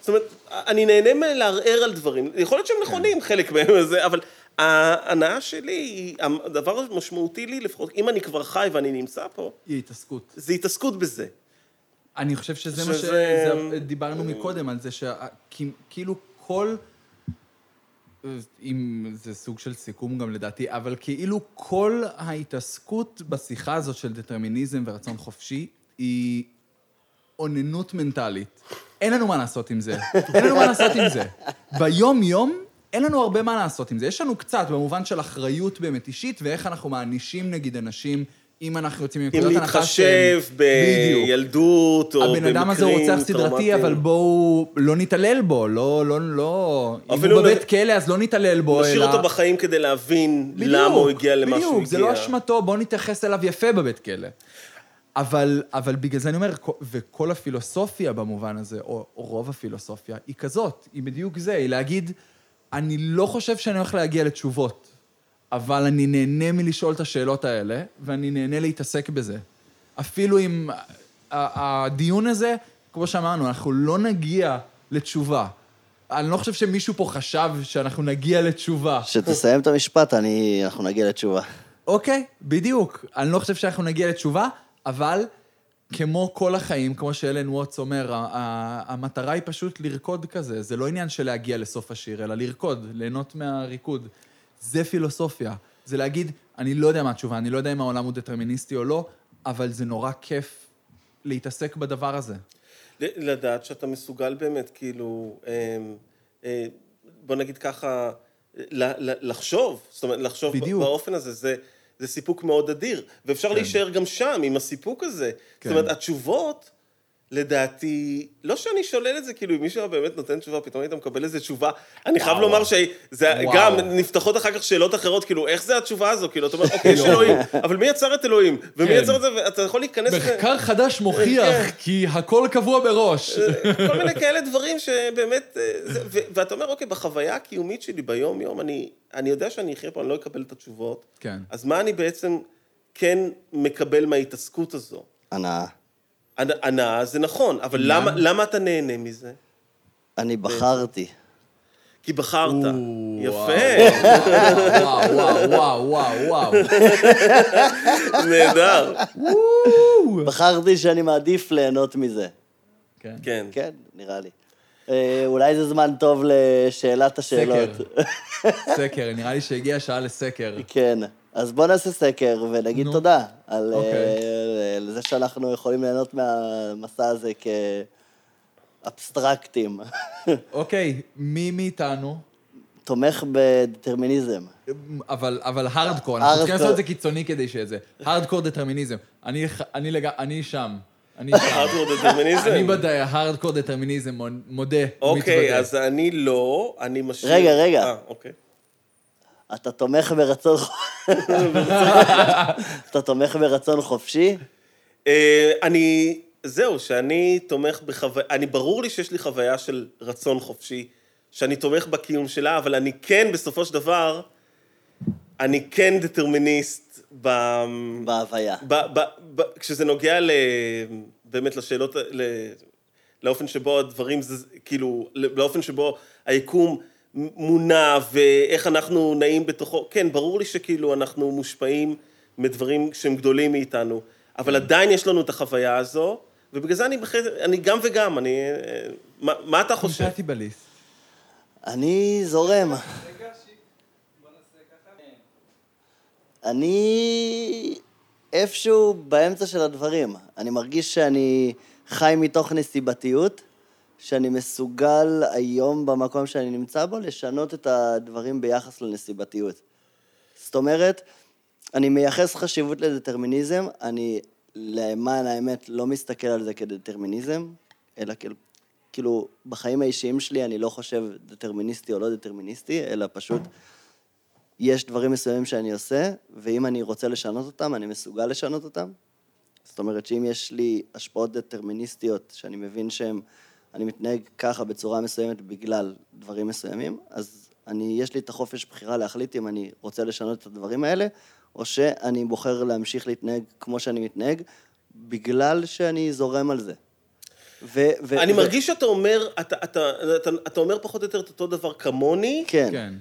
זאת אומרת, אני נהנה מלערער על דברים, יכול להיות שהם נכונים, חלק מהם, (laughs) זה, אבל ההנאה שלי, הדבר המשמעותי לי, לפחות, אם אני כבר חי ואני נמצא פה, היא התעסקות. זה התעסקות בזה. אני חושב שזה מה שדיברנו מקודם, על זה שכאילו כל... אם זה סוג של סיכום גם לדעתי, אבל כאילו כל ההתעסקות בשיחה הזאת של דטרמיניזם ורצון חופשי היא אוננות מנטלית. אין לנו מה לעשות עם זה. אין לנו מה לעשות עם זה. ביום-יום אין לנו הרבה מה לעשות עם זה. יש לנו קצת במובן של אחריות באמת אישית, ואיך אנחנו מענישים נגיד אנשים, אם אנחנו יוצאים אם מנקודת הנחה שהם... להתחשב. בילדות, או במקרים הבן אדם הזה הוא רוצח סדרתי. אבל בואו לא נתעלל בו, לא, לא, לא... אם הוא בבית נ- כלא, אז לא נתעלל בו, אלא... נשאיר אותו בחיים כדי להבין בדיוק, למה הוא הגיע למה שהוא הגיע. בדיוק, זה לא אשמתו, בואו נתייחס אליו יפה בבית כלא. אבל, אבל בגלל זה אני אומר, כל- וכל הפילוסופיה במובן הזה, או רוב הפילוסופיה, היא כזאת, היא בדיוק זה, היא להגיד, אני לא חושב שאני הולך להגיע לתשובות, אבל אני נהנה מלשאול את השאלות האלה, ואני נהנה להתעסק בזה. אפילו אם הדיון הזה, כמו שאמרנו, אנחנו לא נגיע לתשובה. אני לא חושב שמישהו פה חשב שאנחנו נגיע לתשובה. כשתסיים את המשפט, אני... אנחנו נגיע לתשובה. אוקיי, בדיוק. אני לא חושב שאנחנו נגיע לתשובה, אבל כמו כל החיים, כמו שאלן ווטס אומר, המטרה היא פשוט לרקוד כזה. זה לא עניין של להגיע לסוף השיר, אלא לרקוד, ליהנות מהריקוד. זה פילוסופיה. זה להגיד, אני לא יודע מה התשובה, אני לא יודע אם העולם הוא דטרמיניסטי או לא, אבל זה נורא כיף להתעסק בדבר הזה. לדעת שאתה מסוגל באמת, כאילו, אה, אה, בוא נגיד ככה, לחשוב, זאת אומרת, לחשוב בדיוק. באופן הזה, זה, זה סיפוק מאוד אדיר. ואפשר להישאר גם שם, עם הסיפוק הזה. כן. זאת אומרת, התשובות, לדעתי, לא שאני שולל את זה, כאילו, אם מישהו היה באמת נותן תשובה, פתאום היית מקבל איזה תשובה. אני חייב. לומר שזה. גם, נפתחות אחר כך שאלות אחרות, כאילו, איך זה התשובה הזו? כאילו, אתה אומר, אוקיי, יש (laughs) אלוהים, אבל מי יצר את אלוהים? ומי כן. יצר את זה? ואתה יכול להיכנס... מחקר חדש מוכיח כן. כי הכל קבוע מראש. כל מיני כאלה דברים שבאמת, אה, ואתה אומר, אוקיי, בחוויה הקיומית שלי ביום-יום, אני, אני יודע שאני אחיה פה, אני לא אקבל את התשובות. כן. אז מה אני בעצם כן מקבל מההתעסקות הזו? הנאה. הנ- הנאה זה נכון, אבל? למה, למה אתה נהנה מזה? אני בחרתי. כי בחרת. יפה, וואו, וואו, וואו, וואו, וואו. נהדר. בחרתי שאני מעדיף ליהנות מזה. כן. כן. כן, נראה לי. אה, אולי זה זמן טוב לשאלת השאלות. סקר, נראה לי שהגיעה השעה לסקר. כן. אז בוא נעשה סקר ונגיד נו. תודה על אוקיי. אה, על זה שאנחנו יכולים ליהנות מהמסע הזה כאבסטרקטים. (laughs) אוקיי, מי מאיתנו? תומך בדטרמיניזם. אבל, אבל הארדקור, אנחנו צריכים הארדקור. לעשות את זה קיצוני כדי שזה. הארדקור דטרמיניזם. אני, אני, לג... אני שם. אני (laughs) שם. הארדקור דטרמיניזם. אני בהארדקור דטרמיניזם, מודה, אוקיי. אז אני לא, אני משאיר... רגע, רגע. אה, אוקיי. אתה תומך ברצון... (laughs) אתה תומך ברצון חופשי? אני, זהו, שאני תומך בחוויה, אני, ברור לי שיש לי חוויה של רצון חופשי, שאני תומך בקיום שלה, אבל אני כן, בסופו של דבר, אני כן דטרמיניסט ב... בהוויה. ב, ב, ב, כשזה נוגע ל, באמת לשאלות, ל, לאופן שבו הדברים, זה, כאילו, לאופן שבו היקום מונע ואיך אנחנו נעים בתוכו, כן, ברור לי שכאילו אנחנו מושפעים מדברים שהם גדולים מאיתנו, אבל עדיין יש לנו את החוויה הזו, ובגלל זה אני, בחד... אני גם וגם, אני... אה, מה, מה אתה חושב? קומפטיבליסט. אני זורם. אני איפשהו באמצע של הדברים. אני מרגיש שאני חי מתוך נסיבתיות, שאני מסוגל היום במקום שאני נמצא בו לשנות את הדברים ביחס לנסיבתיות. זאת אומרת, אני מייחס חשיבות לדטרמיניזם, אני למען האמת לא מסתכל על זה כדטרמיניזם, אלא כאילו, כאילו בחיים האישיים שלי אני לא חושב דטרמיניסטי או לא דטרמיניסטי, אלא פשוט יש דברים מסוימים שאני עושה, ואם אני רוצה לשנות אותם, אני מסוגל לשנות אותם. זאת אומרת שאם יש לי השפעות דטרמיניסטיות, שאני מבין שהן, אני מתנהג ככה בצורה מסוימת בגלל דברים מסוימים, אז אני, יש לי את החופש בחירה להחליט אם אני רוצה לשנות את הדברים האלה, או שאני בוחר להמשיך להתנהג כמו שאני מתנהג, בגלל שאני זורם על זה. ו- ו- אני ו- מרגיש שאתה אומר, אתה, אתה, אתה, אתה אומר פחות או יותר את אותו דבר כמוני, כן. כן.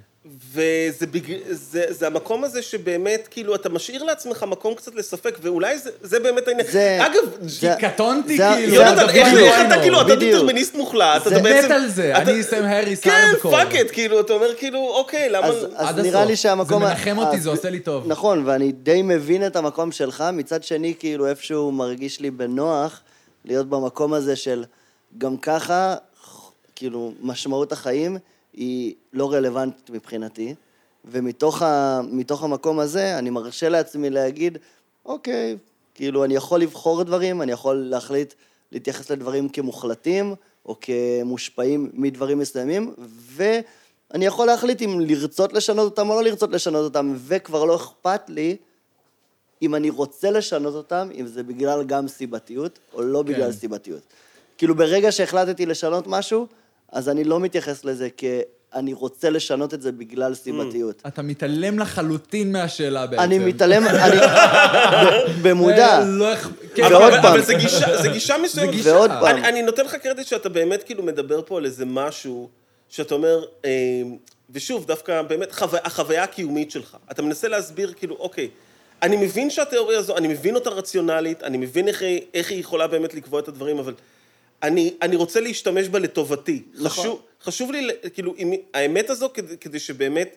וזה בג... זה, זה המקום הזה שבאמת, כאילו, אתה משאיר לעצמך מקום קצת לספק, ואולי זה, זה באמת העניין. זה- אגב, זה- קטונתי זה- כאילו. זה יונתן, איך. איך אתה כאילו, אתה. דטרמיניסט מוחלט, זה- אתה בעצם... מת על זה, אתה- אני סם האריס כן. fuck it, כאילו, אתה אומר כאילו, אוקיי, למה... אז, אז נראה הסוף. לי שהמקום... זה מנחם אותי, זה עושה לי טוב. נכון, ואני די מבין את המקום שלך, מצד שני, כאילו איפשהו מרגיש לי בנוח להיות במקום הזה של גם ככה, כאילו, משמעות החיים היא לא רלוונטית מבחינתי, ומתוך ה, המקום הזה אני מרשה לעצמי להגיד, אוקיי, כאילו, אני יכול לבחור דברים, אני יכול להחליט להתייחס לדברים כמוחלטים, או כמושפעים מדברים מסוימים, ואני יכול להחליט אם לרצות לשנות אותם או לא לרצות לשנות אותם, וכבר לא אכפת לי אם אני רוצה לשנות אותם, אם זה בגלל גם סיבתיות, או לא כן. בגלל סיבתיות. כאילו, ברגע שהחלטתי לשנות משהו, אז אני לא מתייחס לזה כ"אני רוצה לשנות את זה בגלל סיבתיות". אתה מתעלם לחלוטין מהשאלה בעצם. אני מתעלם, אני... (laughs) במודע. לא כן, אבל, ועוד אבל, פעם. אבל זה גישה, זה גישה מסוימת. ועוד פעם. אני, אני נותן לך קרדיט שאתה באמת כאילו מדבר פה על איזה משהו, שאתה אומר, אה, ושוב, דווקא באמת, חו... החוויה הקיומית שלך. אתה מנסה להסביר, כאילו, אוקיי, אני מבין שהתיאוריה הזו, אני מבין אותה רציונלית, אני מבין איך היא יכולה באמת לקבוע את הדברים, אבל אני, אני רוצה להשתמש בה לטובתי. נכון. חשוב, חשוב לי, כאילו, אם, האמת הזו, כדי, כדי שבאמת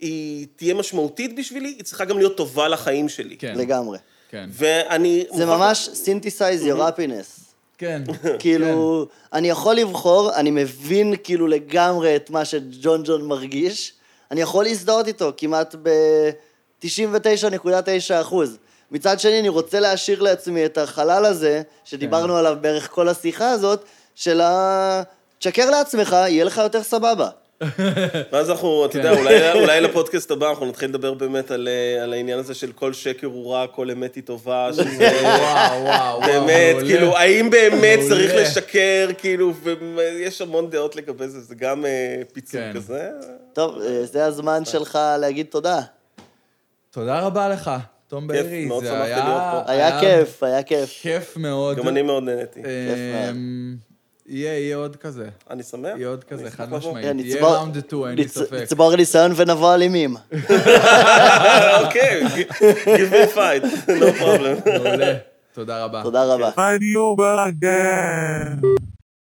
היא תהיה משמעותית בשבילי, היא צריכה גם להיות טובה לחיים שלי. כן. לגמרי. כן. ואני... זה מוכרח- ממש synthesize your happiness. כן. (laughs) כאילו, אני יכול לבחור, אני מבין כאילו לגמרי את מה שג'ון ג'ון מרגיש, אני יכול להזדהות איתו כמעט ב-99.9 אחוז. מצד שני, אני רוצה להשאיר לעצמי את החלל הזה, שדיברנו עליו בערך כל השיחה הזאת, של ה... תשקר לעצמך, יהיה לך יותר סבבה. (laughs) ואז אנחנו, אתה יודע, כן. אולי, אולי לפודקאסט הבא אנחנו נתחיל לדבר באמת על, אה, על העניין הזה של כל שקר הוא רע, כל אמת היא טובה, (laughs) שזה... וואו, וואו, וואו. באמת, מעולה. כאילו, האם באמת. צריך לשקר, כאילו, ויש המון דעות לגבי זה, זה גם אה, פיצול כן. כזה. טוב, אה, זה הזמן שלך להגיד תודה. תודה רבה לך, תום כיף, בארי. מאוד זה שמחתי היה- להיות פה. היה כיף, היה כיף. כיף מאוד. גם אני מאוד נהניתי. אמ, יהיה, יהיה עוד כזה. אני שמח. יהיה עוד כזה, חד. משמעית. כן, יהיה ראונד 2, אין לי ספק. נצבור ניסיון ונבוא אלימים. (laughs) אוקיי, give me fight, no problem. מעולה. תודה רבה. תודה רבה.